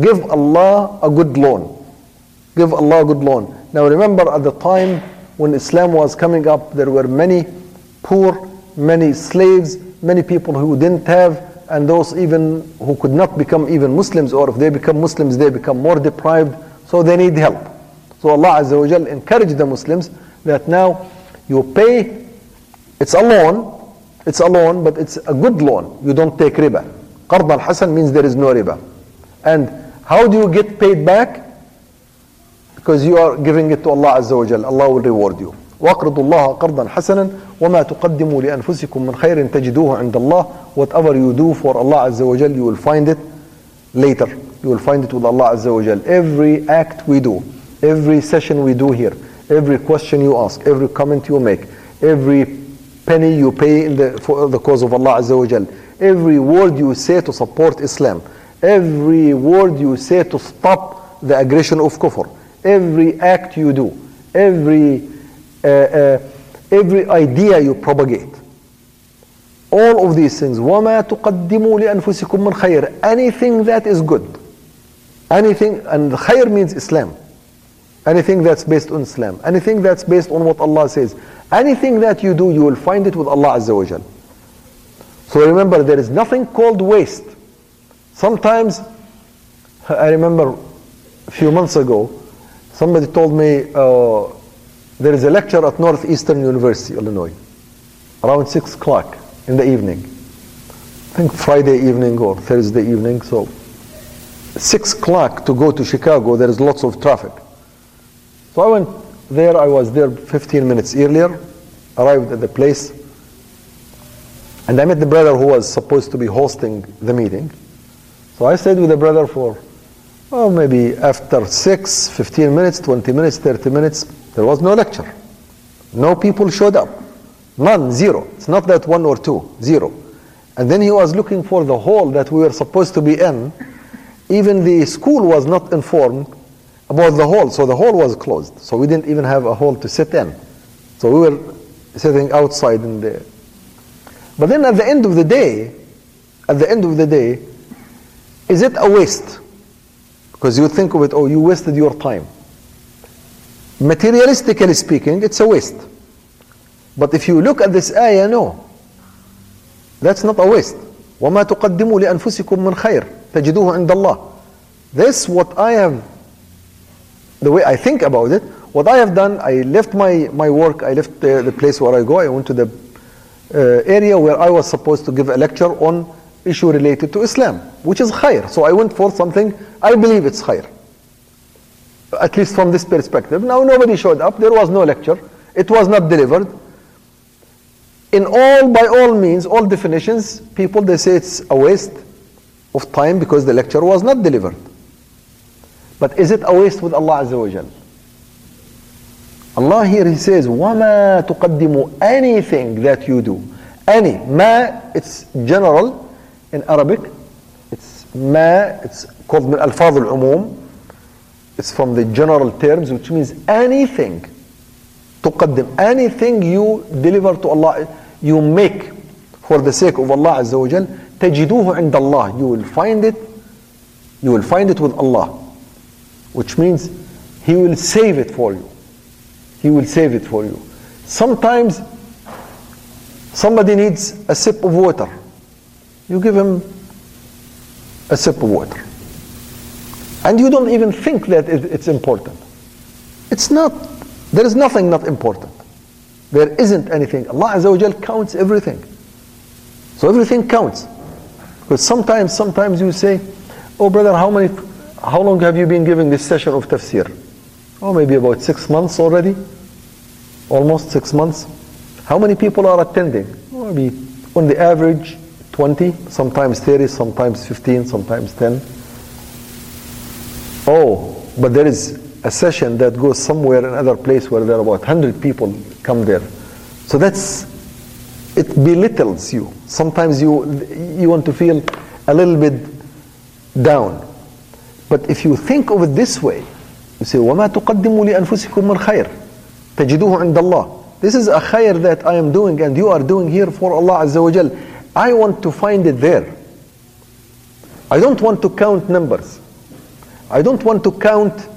give Allah a good loan give Allah a good loan now remember at the time when Islam was coming up there were many poor many slaves many people who didn't have and those even who could not become even Muslims or if they become Muslims they become more deprived so they need help so Allah Azza wa Jal encouraged the Muslims that now you pay it's a loan it's a loan but it's a good loan you don't take riba Qard al-Hasan means there is no riba. And how do you get paid back? Because you are giving it to Allah Azza wa Jal. Allah will reward you. وَاقْرِضُوا اللَّهَ قَرْضًا حَسَنًا وَمَا تُقَدِّمُوا لِأَنفُسِكُم مِّنْ خَيْرٍ تَجِدُوهُ عِندَ اللَّهِ Whatever you do for Allah wa Jal, you will find it later. You will find it with Allah wa Jal. Every act we do, every session we do here, every question you ask, every comment you make, every penny you pay in the, for the cause of Allah Azza wa every word you say to support Islam, every word you say to stop the aggression of kufr, every act you do, every, uh, uh, every idea you propagate. All of these things, وَمَا تُقَدِّمُوا لِأَنفُسِكُم مِّنْ خَيْرٍ Anything that is good. Anything, and khayr means Islam. Anything that's based on Islam. Anything that's based on what Allah says. Anything that you do, you will find it with Allah Azza wa Jal. So remember, there is nothing called waste. Sometimes, I remember a few months ago, somebody told me uh, there is a lecture at Northeastern University, Illinois, around 6 o'clock in the evening. I think Friday evening or Thursday evening. So, 6 o'clock to go to Chicago, there is lots of traffic. So I went there, I was there 15 minutes earlier, arrived at the place, and I met the brother who was supposed to be hosting the meeting. So I stayed with the brother for, oh, maybe after 6, 15 minutes, 20 minutes, 30 minutes, there was no lecture. No people showed up. None, zero. It's not that one or two, zero. And then he was looking for the hall that we were supposed to be in. Even the school was not informed about the hall, so the hall was closed. So we didn't even have a hall to sit in. So we were sitting outside in the. But then at the end of the day, at the end of the day, is it a waste? Because you think of it, oh, you wasted your time Materialistically speaking, it's a waste. But if you look at this ayah, no. That's not a waste. وَمَا تُقَدِّمُوا لِأَنفُسِكُم مِّنْ خَيْرٍ تَجِدُوهُ عِندَ اللَّهِ This what I have, the way I think about it, what I have done, I left my, my work, I left the, the place where I go, I went to the uh, area where I was supposed to give a lecture on issue related to Islam, which is khair. So I went for something, I believe it's khair. At least from this perspective. Now nobody showed up, there was no lecture, it was not delivered. In all, by all means, all definitions, people they say it's a waste of time because the lecture was not delivered. But is it a waste with Allah Azza wa Jal? Allah here He says, وَمَا تُقَدِّمُ Anything that you do. Any. Ma, it's general in Arabic. It's ma, it's called من ألفاظ العموم. It's from the general terms, which means anything. تقدم anything you deliver to Allah, you make for the sake of Allah Azza wa Jal, تجدوه عند الله. You will find it, you will find it with Allah. Which means He will save it for you. He will save it for you. Sometimes somebody needs a sip of water. You give him a sip of water. And you don't even think that it's important. It's not. There is nothing not important. There isn't anything. Allah Azza wa counts everything. So everything counts. Because sometimes, sometimes you say, oh brother, how many, how long have you been giving this session of tafsir? Oh, maybe about six months already. Almost six months. How many people are attending? Maybe on the average 20, sometimes 30, sometimes 15, sometimes 10. Oh, but there is a session that goes somewhere in another place where there are about 100 people come there. So that's, it belittles you. Sometimes you, you want to feel a little bit down. But if you think of it this way, you say, وَمَا تُقَدِّمُوا لِأَنفُسِكُم مِّنْ خَيْرٍ تَجِدُوهُ عِندَ اللَّهِ This is a khair that I am doing and you are doing here for Allah Azza wa Jal. I want to find it there. I don't want to count numbers. I don't want to count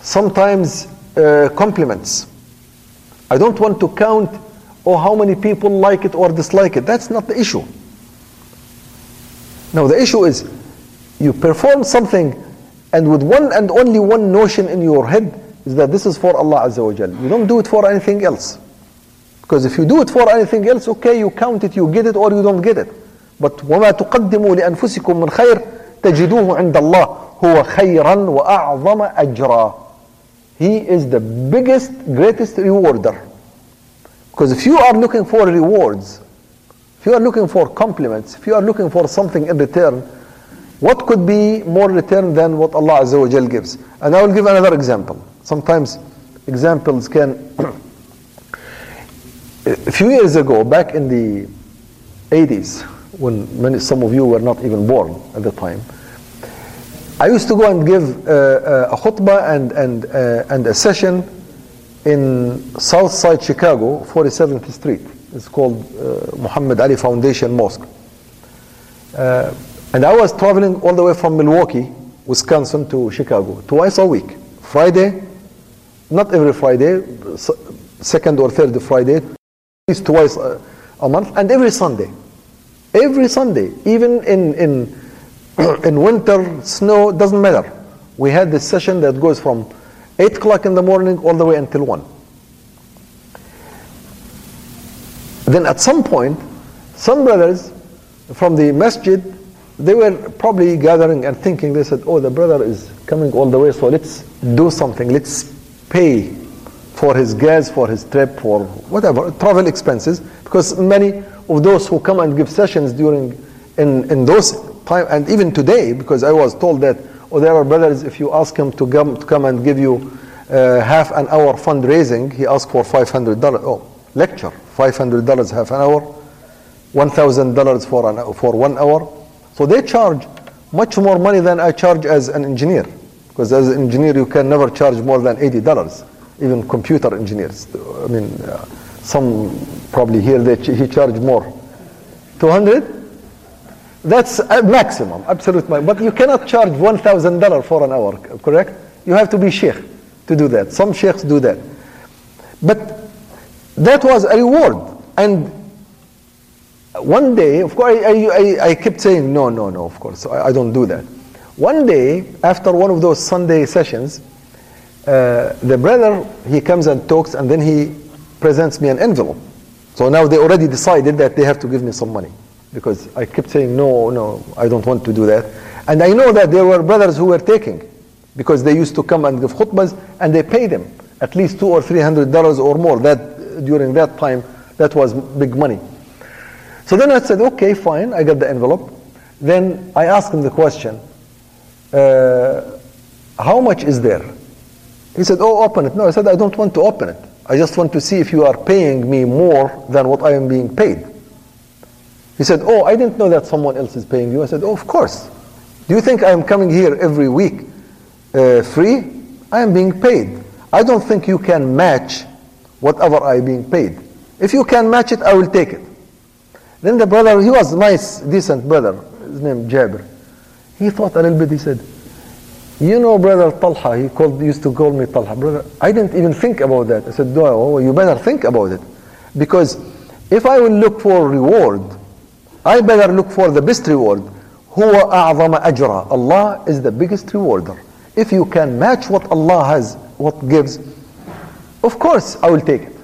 sometimes uh, compliments. I don't want to count oh how many people like it or dislike it. That's not the issue. No, the issue is you perform something and with one and only one notion in your head is that this is for Allah Azza wa Jal. You don't do it for anything else. Because if you do it for anything else, okay, you count it, you get it or you don't get it. But وَمَا تُقَدِّمُوا لِأَنفُسِكُم مِّنْ خَيْرٍ تَجِدُوهُ عِندَ اللَّهِ هُوَ خَيْرًا وَأَعْظَمَ أَجْرًا He is the biggest, greatest rewarder. Because if you are looking for rewards, if you are looking for compliments, if you are looking for something in return, what could be more return than what Allah Azza wa Jal gives? And I will give another example. Sometimes examples can *coughs* a few years ago, back in the 80s, when many, some of you were not even born at the time, I used to go and give uh, uh, a khutbah and, and, uh, and a session in South Side Chicago, 47th Street. It's called uh, Muhammad Ali Foundation Mosque. Uh, and I was traveling all the way from Milwaukee, Wisconsin to Chicago, twice a week. Friday, not every Friday, second or third Friday, at least twice a, a, month, and every Sunday. Every Sunday, even in, in, *clears throat* in winter, snow, doesn't matter. We had this session that goes from 8 o'clock in the morning all the way until 1. Then at some point, some brothers from the masjid, they were probably gathering and thinking, they said, oh, the brother is coming all the way, so let's do something. Let's pay for his gas, for his trip, for whatever, travel expenses, because many of those who come and give sessions during, in, in those time, and even today, because I was told that, oh, there are brothers, if you ask him to come, to come and give you uh, half an hour fundraising, he asked for $500, oh, lecture, $500 half an hour, $1,000 for, an, for one hour. So they charge much more money than I charge as an engineer, because as an engineer you can never charge more than $80 even computer engineers. I mean, uh, some probably here they ch he charged more. 200? That's a maximum, absolute maximum. But you cannot charge $1,000 for an hour, correct? You have to be sheikh to do that. Some sheikhs do that. But that was a reward. And one day, of course, I, I, I kept saying, no, no, no, of course, I, I, don't do that. One day, after one of those Sunday sessions, uh, the brother, he comes and talks, and then he presents me an envelope. So now they already decided that they have to give me some money because I kept saying, no, no, I don't want to do that. And I know that there were brothers who were taking because they used to come and give khutbas and they paid them at least two or three hundred dollars or more. That during that time, that was big money. So then I said, okay, fine. I got the envelope. Then I asked him the question, uh, how much is there? He said, oh, open it. No, I said, I don't want to open it. I just want to see if you are paying me more than what I am being paid. He said, oh, I didn't know that someone else is paying you. I said, oh, of course. Do you think I am coming here every week uh, free? I am being paid. I don't think you can match whatever I am being paid. If you can match it, I will take it. Then the brother, he was nice, decent brother, his name Jabir. He thought a little bit, he said, you know brother Talha, he called, used to call me Talha. Brother, I didn't even think about that. I said, no, oh, you better think about it. Because if I will look for reward, I better look for the best reward. هو أعظم أجرا. Allah is the biggest rewarder. If you can match what Allah has, what gives, of course I will take it.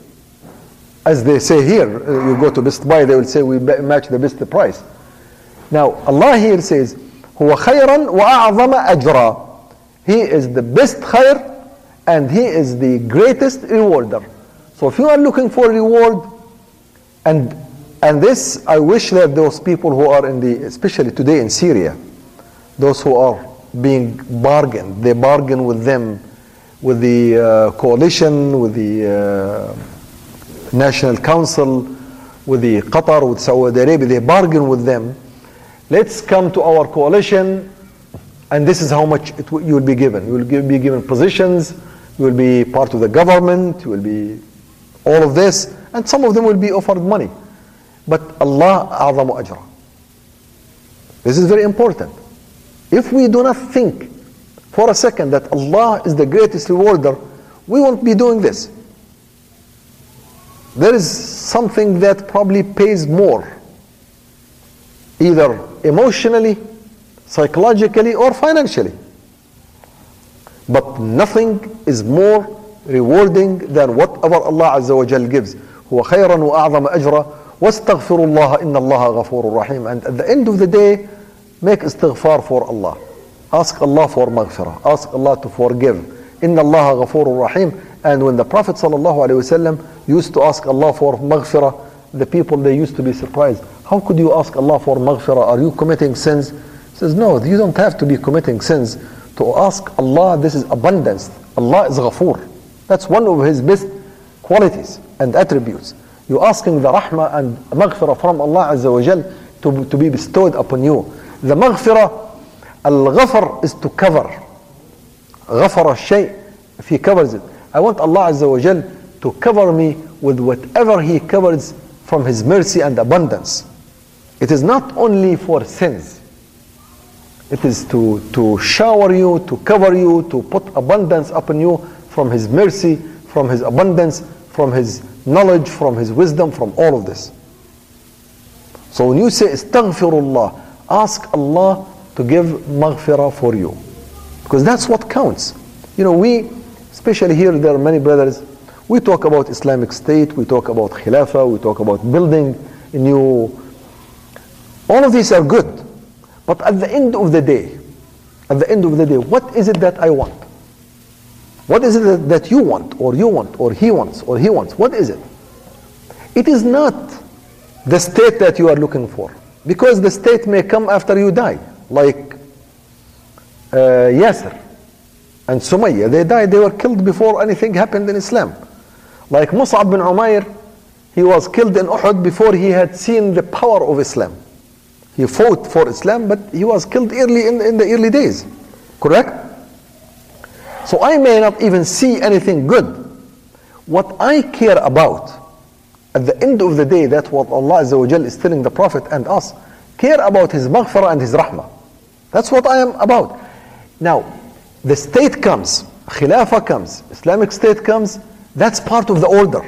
As they say here, uh, you go to Best Buy, they will say we match the best price. Now Allah here says, هو خيرا وأعظم أجرا. He is the best khair and he is the greatest rewarder. So if you are looking for reward, and and this I wish that those people who are in the, especially today in Syria, those who are being bargained, they bargain with them, with the uh, coalition, with the uh, National Council, with the Qatar, with Saudi Arabia, they bargain with them. Let's come to our coalition and this is how much it you will be given. You will give, be given positions, you will be part of the government, you will be all of this, and some of them will be offered money. But Allah أعظم أجرا. This is very important. If we do not think for a second that Allah is the greatest rewarder, we won't be doing this. There is something that probably pays more, either emotionally psychologically or financially. But nothing is more rewarding than whatever Allah Azza wa Jal gives. هو خيرا وأعظم أجرا واستغفر الله إن الله غفور رحيم. And at the end of the day, make istighfar for Allah. Ask Allah for maghfirah. Ask Allah to forgive. إن الله غفور رحيم. And when the Prophet ﷺ used to ask Allah for maghfirah, the people they used to be surprised. How could you ask Allah for maghfirah? Are you committing sins? Says, no, you don't have to be committing sins to ask Allah, this is abundance. Allah is ghafoor. That's one of his best qualities and attributes. You're asking the rahmah and maghfirah from Allah Azza wa Jal to, to be bestowed upon you. The maghfirah, al-ghafar is to cover. Ghafar shay if he covers it. I want Allah Azza wa Jal to cover me with whatever he covers from his mercy and abundance. It is not only for sins. It is to, to shower you, to cover you, to put abundance upon you from His mercy, from His abundance, from His knowledge, from His wisdom, from all of this. So when you say astaghfirullah, ask Allah to give maghfirah for you. Because that's what counts. You know, we, especially here, there are many brothers, we talk about Islamic State, we talk about Khilafah, we talk about building a new. All of these are good. But at the end of the day, at the end of the day, what is it that I want? What is it that you want, or you want, or he wants, or he wants? What is it? It is not the state that you are looking for, because the state may come after you die, like uh, Yasser and Sumayya. They died, they were killed before anything happened in Islam. Like Mus'ab bin Umair, he was killed in Uhud before he had seen the power of Islam. He fought for Islam, but he was killed early in, in the early days. Correct? So I may not even see anything good. What I care about at the end of the day, that's what Allah is telling the Prophet and us. care about his maghfirah and his rahmah. That's what I am about. Now, the state comes, khilafah comes, Islamic state comes, that's part of the order.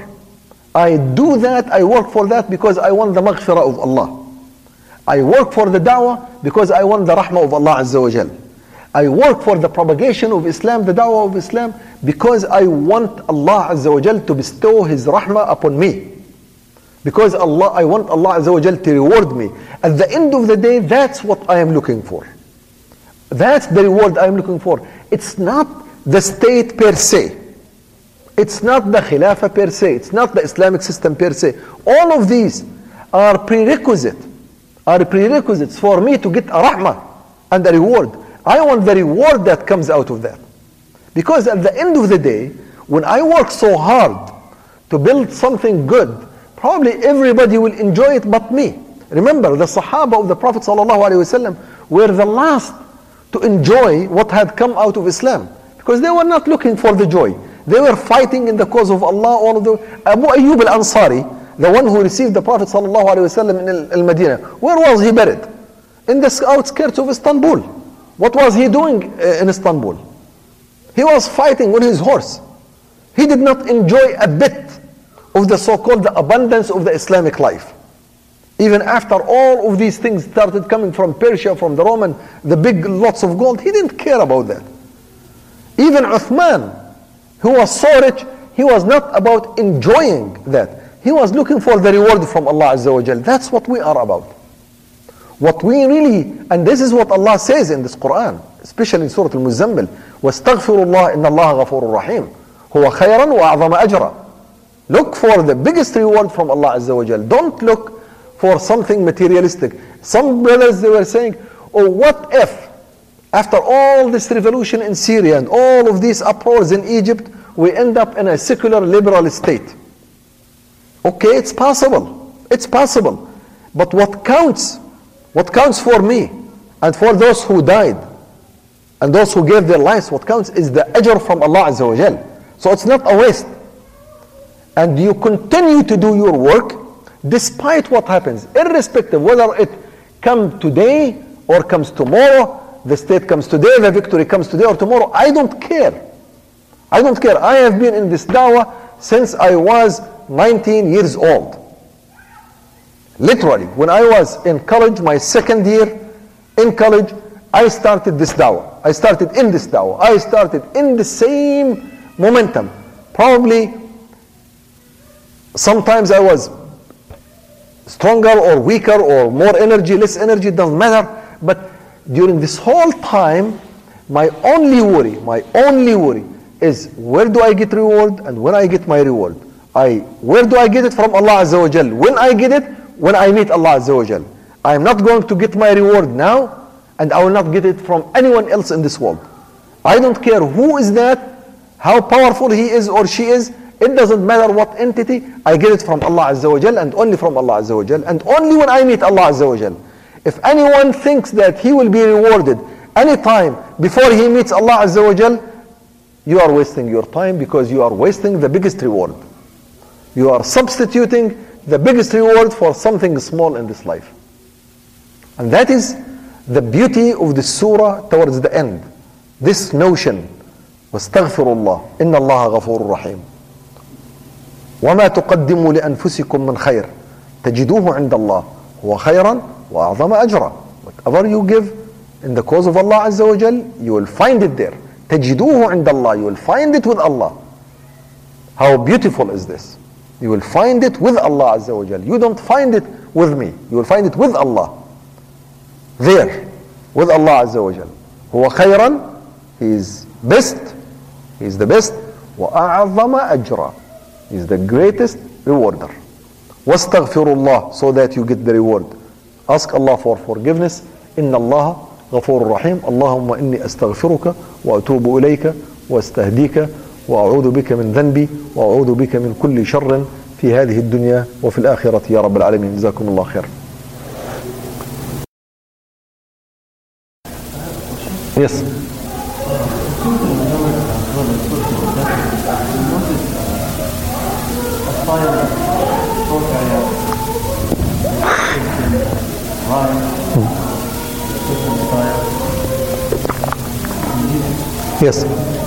I do that, I work for that because I want the maghfirah of Allah. I work for the da'wah because I want the rahmah of Allah Azza wa Jal. I work for the propagation of Islam, the da'wah of Islam, because I want Allah Azza wa Jal to bestow His rahmah upon me. Because Allah, I want Allah Azza wa Jal to reward me. At the end of the day, that's what I am looking for. That's the reward I'm looking for. It's not the state per se. It's not the Khilafah per se. It's not the Islamic system per se. All of these are prerequisite, are prerequisites for me to get a rahmah and a reward. I want the reward that comes out of that. Because at the end of the day, when I work so hard to build something good, probably everybody will enjoy it but me. Remember, the Sahaba of the Prophet ﷺ were the last to enjoy what had come out of Islam. Because they were not looking for the joy. They were fighting in the cause of Allah. All of the Abu Ayyub al-Ansari, the one who received the Prophet in al-Medina, where was he buried? In the outskirts of Istanbul. What was he doing uh, in Istanbul? He was fighting with his horse. He did not enjoy a bit of the so-called abundance of the Islamic life. Even after all of these things started coming from Persia, from the Roman, the big lots of gold, he didn't care about that. Even Uthman, who was so rich, he was not about enjoying that. He was looking for the reward from Allah Azza wa Jal. That's what we are about. What we really, and this is what Allah says in this Quran, especially in Surah Al-Muzammil, وَاسْتَغْفِرُوا اللَّهِ إِنَّ اللَّهَ غَفُورٌ رَحِيمٌ هُوَ خَيْرًا وَأَعْظَمَ أَجْرًا Look for the biggest reward from Allah Azza wa Jal. Don't look for something materialistic. Some brothers, they were saying, oh, what if after all this revolution in Syria and all of these uproars in Egypt, we end up in a secular liberal state? Okay, it's possible. It's possible. But what counts, what counts for me and for those who died and those who gave their lives, what counts is the ajr from Allah Azza wa Jal. So it's not a waste. And you continue to do your work despite what happens, irrespective whether it comes today or comes tomorrow, the state comes today, the victory comes today or tomorrow. I don't care. I don't care. I have been in this dawah since I was 19 years old. Literally, when I was in college, my second year in college, I started this dawah. I started in this dawah. I started in the same momentum. Probably sometimes I was stronger or weaker or more energy, less energy, doesn't matter. But during this whole time, my only worry, my only worry is where do I get reward and when I get my reward. I where do I get it from Allah Azza wa Jal? When I get it, when I meet Allah Azza wa Jal. I am not going to get my reward now and I will not get it from anyone else in this world. I don't care who is that, how powerful he is or she is, it doesn't matter what entity, I get it from Allah Azza wa Jal and only from Allah Azza wa Jal and only when I meet Allah Azza wa Jal. If anyone thinks that he will be rewarded anytime before he meets Allah Azza wa Jal, you are wasting your time because you are wasting the biggest reward. You are substituting the biggest reward for something small in this life. And that is the beauty of the surah towards the end. This notion, واستغفر الله إن الله غفور رحيم وما تقدموا لأنفسكم من خير تجدوه عند الله هو خيرا وأعظم أجرا whatever you give in the cause of Allah Azza wa Jal you will find it there تجدوه عند الله you will find it with Allah how beautiful is this you will find it with Allah Azza wa Jal you don't find it with me you will find it with Allah there with Allah Azza wa Jal هو خيرا he is best he is the best وأعظم أجرا he is the greatest rewarder واستغفر الله so that you get the reward ask Allah for forgiveness إن الله غفور رحيم اللهم إني أستغفرك وأتوب إليك واستهديك وأعوذ بك من ذنبي وأعوذ بك من كل شر في هذه الدنيا وفي الآخرة يا رب العالمين جزاكم الله خير Yes. Yes.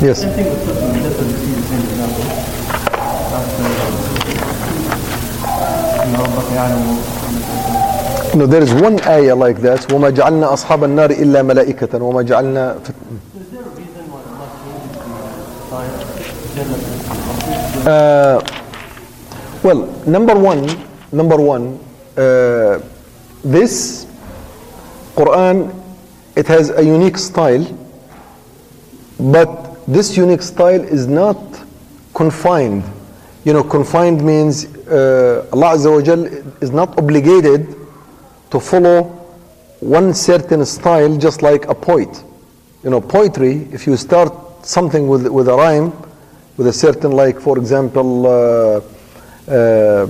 Yes. No, there is one ayah like that. وَمَا جَعَلْنَا أَصْحَابَ النَّارِ إِلَّا مَلَائِكَةً وَمَا جَعَلْنَا well, number one, number one, this Quran, it has a unique style, but this unique style is not confined. You know, confined means uh, Allah Azza wa Jal is not obligated to follow one certain style just like a poet. You know, poetry, if you start something with, with a rhyme, with a certain, like, for example, uh, uh,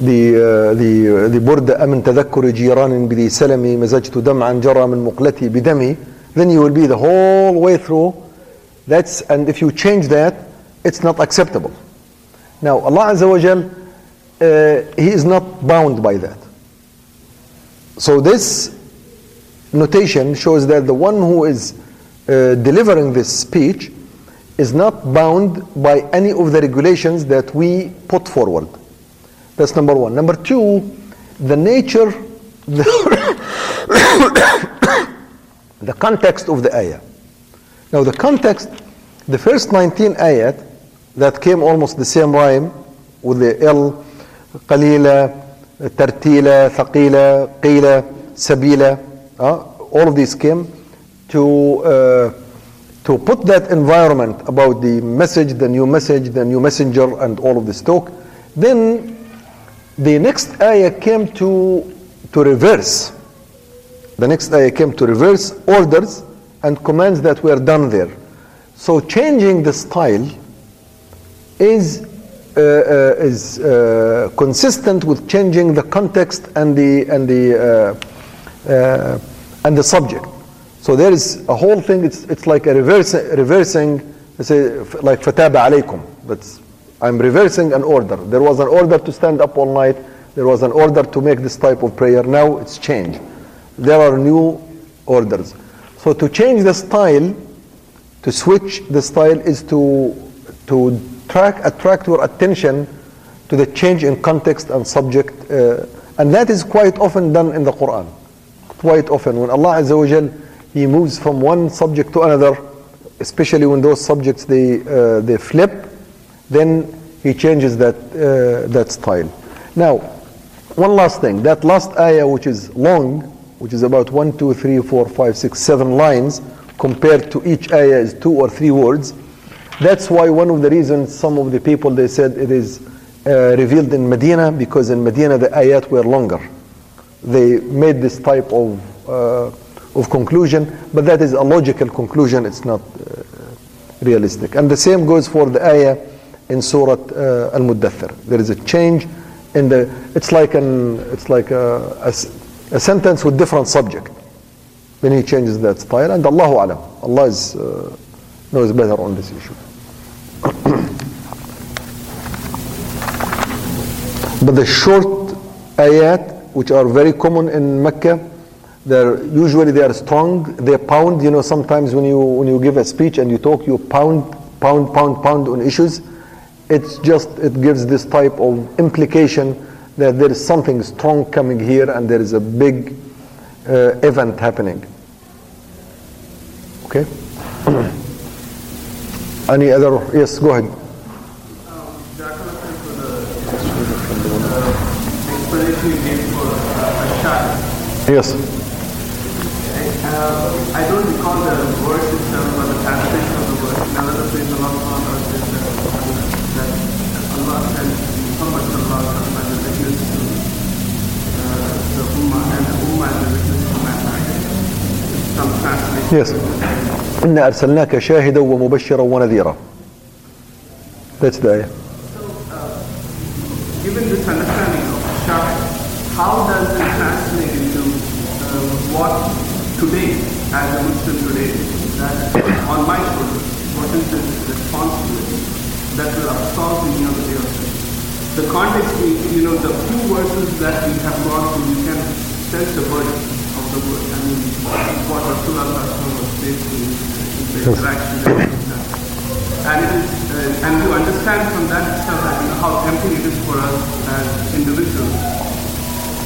the uh, the the برد أمن تذكر جيران بذي سلمي مزجت دمعا جرى من مقلتي بدمي then you will be the whole way through that's and if you change that it's not acceptable now Allah Azza wa Jal uh, he is not bound by that so this notation shows that the one who is uh, delivering this speech is not bound by any of the regulations that we put forward. That's number one. Number two, the nature, the, *coughs* the context of the ayah. Now, the context, the first 19 ayat that came almost the same rhyme with the L, qalila, tartila, thaqila, qila, sabila, uh, all of these came to uh, to put that environment about the message, the new message, the new messenger, and all of this talk. Then the next ayah came to to reverse. The next ayah came to reverse orders and commands that were done there. So changing the style is uh, uh, is uh, consistent with changing the context and the and the uh, uh, and the subject. So there is a whole thing. It's it's like a reverse reversing. Say like fataba alaykum. That's I'm reversing an order. There was an order to stand up all night. There was an order to make this type of prayer. Now it's changed. There are new orders. So to change the style, to switch the style is to to track attract your attention to the change in context and subject, uh, and that is quite often done in the Quran. Quite often, when Allah Azza wa Jal, He moves from one subject to another, especially when those subjects they uh, they flip, then He changes that uh, that style. Now, one last thing. That last ayah, which is long, which is about one, two, three, four, five, six, seven lines, compared to each ayah is two or three words. That's why one of the reasons some of the people they said it is uh, revealed in Medina because in Medina the ayat were longer. They made this type of uh, of conclusion, but that is a logical conclusion. It's not uh, realistic. And the same goes for the ayah in Surah uh, Al-Muddathir. There is a change in the. It's like an. It's like a, a, a sentence with different subject. Then he changes that style, and Allahu alam. Allah is uh, knows better on this issue. *coughs* but the short ayat, which are very common in Mecca, they're usually they are strong. They pound. You know, sometimes when you when you give a speech and you talk, you pound, pound, pound, pound on issues. It's just it gives this type of implication that there is something strong coming here and there is a big uh, event happening. Okay. *clears throat* Any other? Yes, go ahead. Yes. Uh, I don't recall the verse itself, but the translation of the verse. In another place, Allah Subhanahu wa says that, that Allah sent Muhammad Sallallahu Alaihi Wasallam as a witness to uh, the Ummah and the Ummah as a witness to mankind. Some translation. Yes. إنا أرسلناك شاهدا ومبشرا ونذيرا. That's the ayah. Given this understanding of Ashad, how does it translate into uh, what today, as a Muslim today, that on my shoulders, what is the responsibility that will absolve me on the day of judgment? the context, we, you know, the few verses that we have gone through, you can sense the burden of the. I mean, what Rasulullah was basically in the interaction and. And it is, uh, and you understand from that itself that you how tempting it is for us as individuals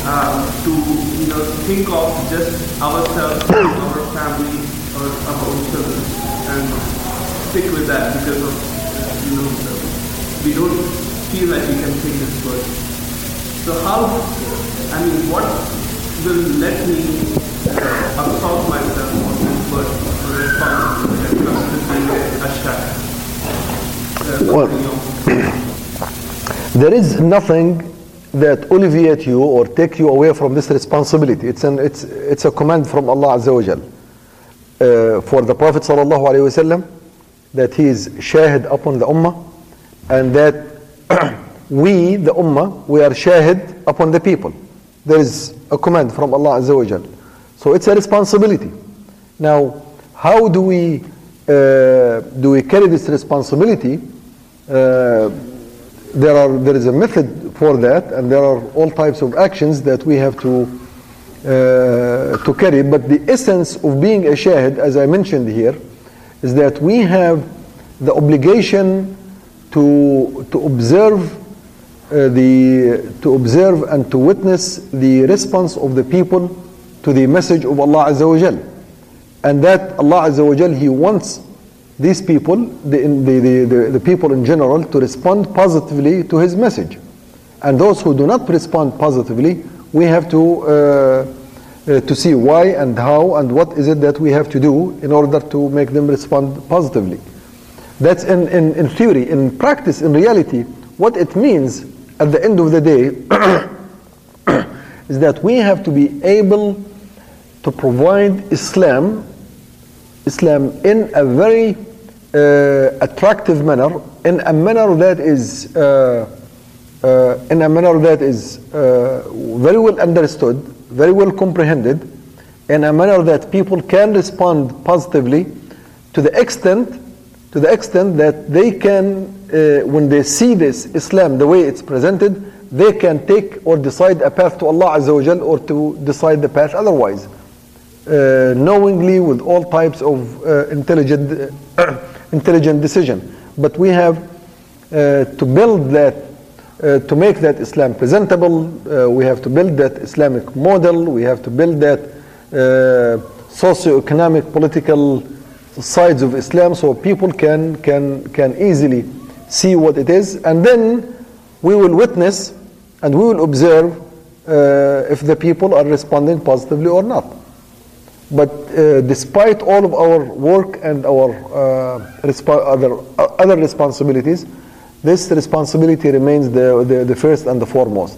um, to you know think of just ourselves, our family, or our own children, and stick with that because of you know the, we don't feel like we can think this word. So how? I mean, what will let me uh, absolve myself of this responsibility there is nothing that alleviate you or take you away from this responsibility. It's an it's it's a command from Allah Azza wa Jal. Uh, for the Prophet sallallahu alaihi wasallam that he is shahid upon the ummah and that *clears throat* we the ummah we are shahid upon the people. There is a command from Allah Azza wa Jal. So it's a responsibility. Now, how do we uh, do we carry this responsibility? Uh, there are there is a method for that, and there are all types of actions that we have to uh, to carry. But the essence of being a shahid, as I mentioned here, is that we have the obligation to to observe the to observe and to witness the response of the people to the message of Allah Azza wa Jal. And that Allah Azza wa Jal, He wants these people, the, the, the, the, the people in general, to respond positively to His message. And those who do not respond positively, we have to, uh, uh, to see why and how and what is it that we have to do in order to make them respond positively. That's in, in, in theory. In practice, in reality, what it means at the end of the day *clears throat* is that we have to be able to provide Islam, Islam in a very uh, attractive manner, in a manner that is, uh, uh, in a manner that is uh, very well understood, very well comprehended, in a manner that people can respond positively, to the extent, to the extent that they can, uh, when they see this Islam the way it's presented, they can take or decide a path to Allah Azza or to decide the path otherwise uh, knowingly with all types of uh, intelligent, uh, *clears throat* intelligent decision. But we have uh, to build that, uh, to make that Islam presentable. We have to build that Islamic model. We have to build that socio-economic, political sides of Islam, so people can can can easily see what it is, and then we will witness and we will observe if the people are responding positively or not. But uh, despite all of our work and our uh, resp- other, uh, other responsibilities, this responsibility remains the, the, the first and the foremost.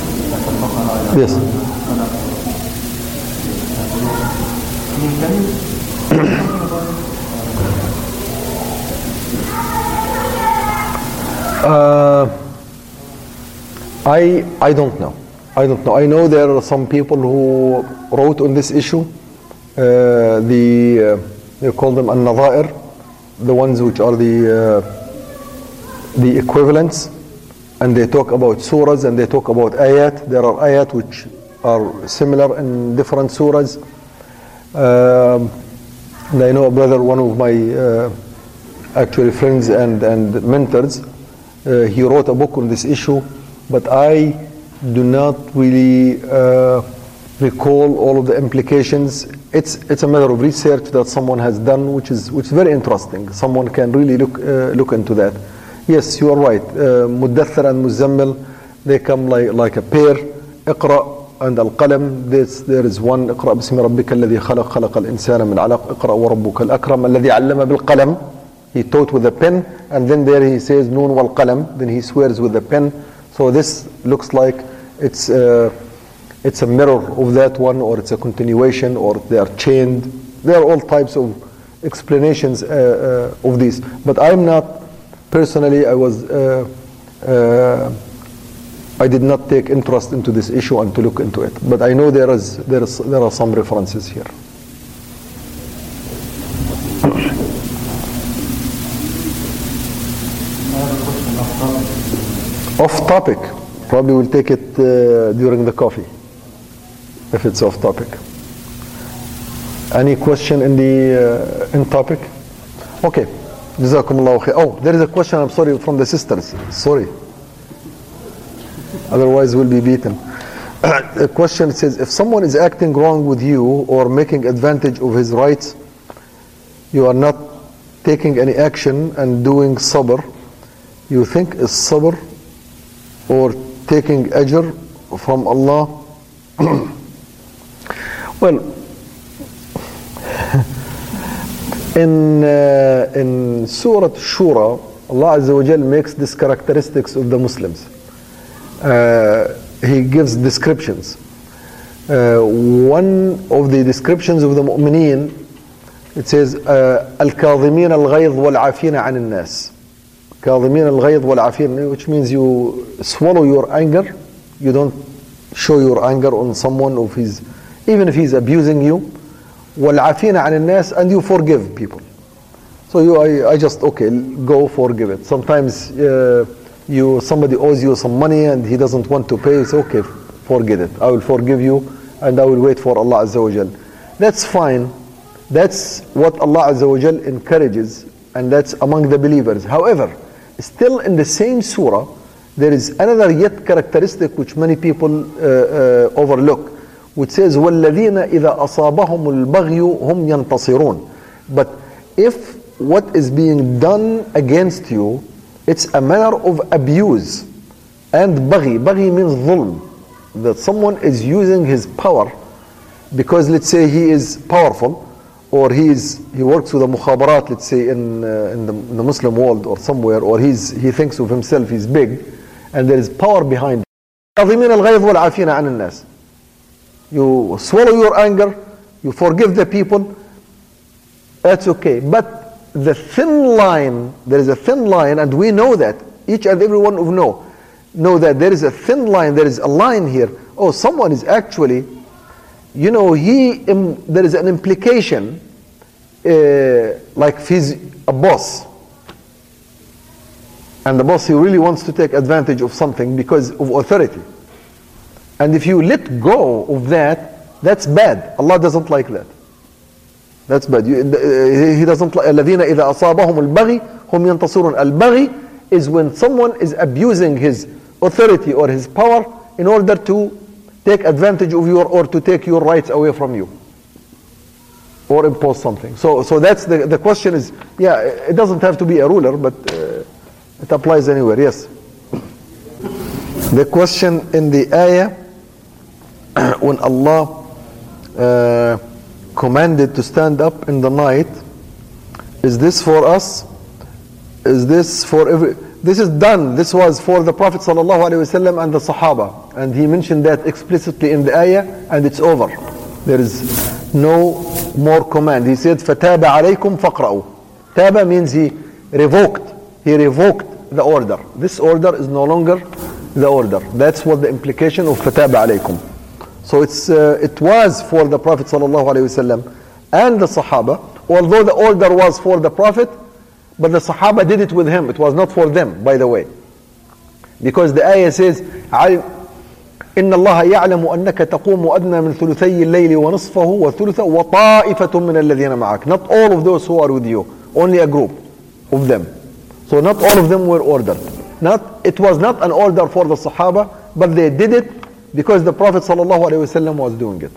you Uh, I I don't know. I don't know. I know there are some people who wrote on this issue. Uh, the uh, they call them an-nadha'ir, the ones which are the uh, the equivalents, and they talk about surahs and they talk about ayat. There are ayat which are similar in different surahs. Um, and I know a brother, one of my uh, actually friends and, and mentors, uh, he wrote a book on this issue, but I do not really uh, recall all of the implications. It's, it's a matter of research that someone has done, which is, which is very interesting. Someone can really look, uh, look into that. Yes, you are right. Uh, and Muzammil, they come like, like a pair. Iqra and Al-Qalam, this, there is one. Iqra bismi rabbika alladhi khalaq, khalaq al-insana min alaq. Iqra wa rabbuka al-akram, alladhi allama bil-qalam. He taught with a pen, and then there he says noon wal-qalam. Then he swears with a pen. So this looks like it's... Uh, it's a mirror of that one or it's a continuation or they are chained. There are all types of explanations uh, uh, of these. But I'm not personally I was uh, uh, I did not take interest into this issue and to look into it. But I know there is there is there are some references here. Off topic. Probably we'll take it uh, during the coffee if it's off topic. Any question in the uh, in topic? Okay Oh, there is a question, I'm sorry, from the sisters. Sorry. Otherwise, we'll be beaten. *coughs* The question says If someone is acting wrong with you or making advantage of his rights, you are not taking any action and doing sabr, you think is sabr or taking ajr from Allah? *coughs* well, In, uh, in Surah Shura, Allah Azza wa Jal makes these characteristics of the Muslims. Uh, he gives descriptions. Uh, one of the descriptions of the mu'mineen, it says, uh, Al-Kadhimin al-Ghayz wal-Afina an nas al-Ghayz wal-Afina, which means you swallow your anger, you don't show your anger on someone, if he's, even if he's abusing you. والعافين عن الناس and you forgive people so you I, I just okay go forgive it sometimes uh, you somebody owes you some money and he doesn't want to pay it's okay forget it I will forgive you and I will wait for Allah Azza wa Jal that's fine that's what Allah Azza wa Jal encourages and that's among the believers however still in the same surah there is another yet characteristic which many people uh, uh, overlook Which says وَالَّذِينَ إِذَا أَصَابَهُمُ الْبَغْيُ هُمْ يَنْتَصِرُونَ but if what is being done against you it's a manner of abuse and baghi baghi means dhulm that someone is using his power because let's say he is powerful or he is he works with the mukhabarat let's say in, uh, in, the, in the Muslim world or somewhere or he's he thinks of himself he's big and there is power behind عظيمين الغيظ والعافين عن الناس you swallow your anger you forgive the people that's okay. But the thin line there is a thin line and we know that. Each and every one of know know that there is a thin line there is a line here. Oh someone is actually you know he there is an implication uh, like he's a boss. And the boss he really wants to take advantage of something because of authority and if you let go of that that's bad allah doesn't like that that's bad you, uh, he doesn't like الذين إذا أصابهم البغي هم ينتصرون البغي is when someone is abusing his authority or his power in order to take advantage of your or to take your rights away from you or impose something so so that's the the question is yeah it doesn't have to be a ruler but uh, it applies anywhere yes the question in the ayah *clears throat* when Allah uh, commanded to stand up in the night is this for us? Is this for every this is done. This was for the prophet wasallam and the sahaba. And he mentioned that explicitly in the ayah and it's over. There is no more command. He said fataba alaykum faqra'u. Taba means he revoked. He revoked the order. This order is no longer the order. That's what the implication of fataba alaykum so it's uh, it was for the prophet sallallahu alaihi wasallam and the sahaba although the order was for the prophet but the Sahaba did it with him. It was not for them, by the way. Because the ayah says, إن الله يعلم أنك تقوم أدنى من ثلثي الليل ونصفه وثلثه وطائفة من الذين معك. Not all of those who are with you, only a group of them. So not all of them were ordered. Not, it was not an order for the Sahaba, but they did it because the Prophet ﷺ was doing it.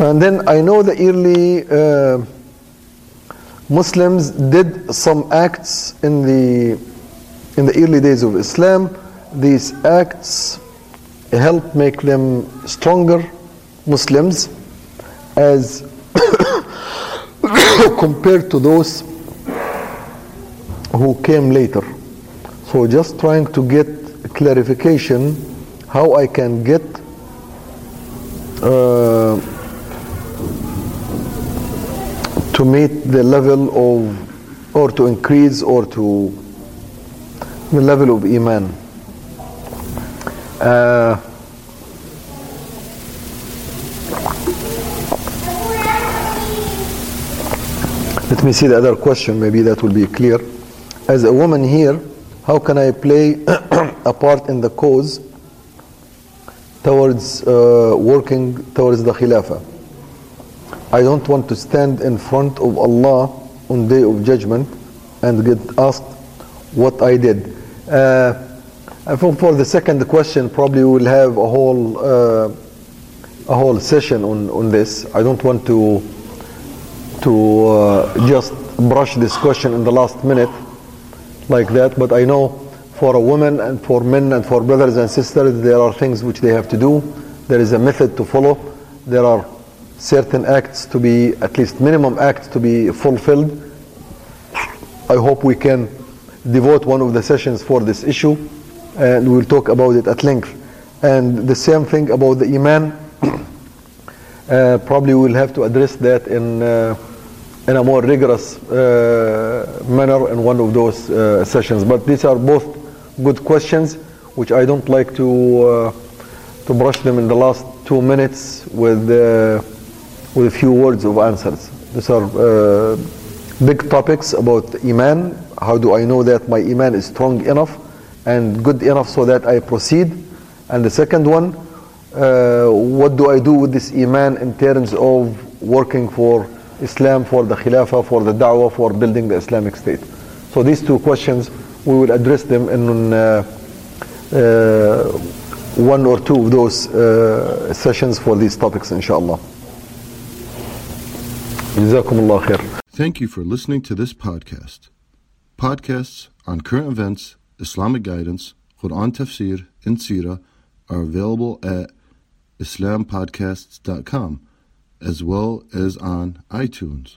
And then I know the early uh, Muslims did some acts in the in the early days of Islam. These acts help make them stronger Muslims as *coughs* compared to those who came later. So just trying to get clarification how I can get uh, to meet the level of or to increase or to the level of iman. Uh, let me see the other question, maybe that will be clear. As a woman here, how can I play *clears throat* a part in the cause towards uh, working towards the Khilafah? I don't want to stand in front of Allah on day of judgment and get asked what I did. Uh, for the second question, probably we'll have a whole uh, a whole session on, on this. I don't want to to uh, just brush this question in the last minute like that, but I know for a woman and for men and for brothers and sisters, there are things which they have to do. There is a method to follow. There are certain acts to be, at least minimum acts to be fulfilled. I hope we can devote one of the sessions for this issue and we'll talk about it at length. And the same thing about the Iman, uh, probably we'll have to address that in, uh, in a more rigorous uh, manner in one of those uh, sessions. But these are both good questions, which I don't like to, uh, to brush them in the last two minutes with, uh, with a few words of answers. These are big topics about Iman. How do I know that my Iman is strong enough and good enough so that I proceed? And the second one, uh, what do I do with this Iman in terms of working for Islam, for the Khilafah, for the Da'wah, for building the Islamic State? So these two questions, we will address them in uh, uh, one or two of those uh, sessions for these topics, inshallah. Thank you for listening to this podcast. Podcasts on current events, Islamic guidance, Quran tafsir, and seerah are available at islampodcasts.com as well as on iTunes.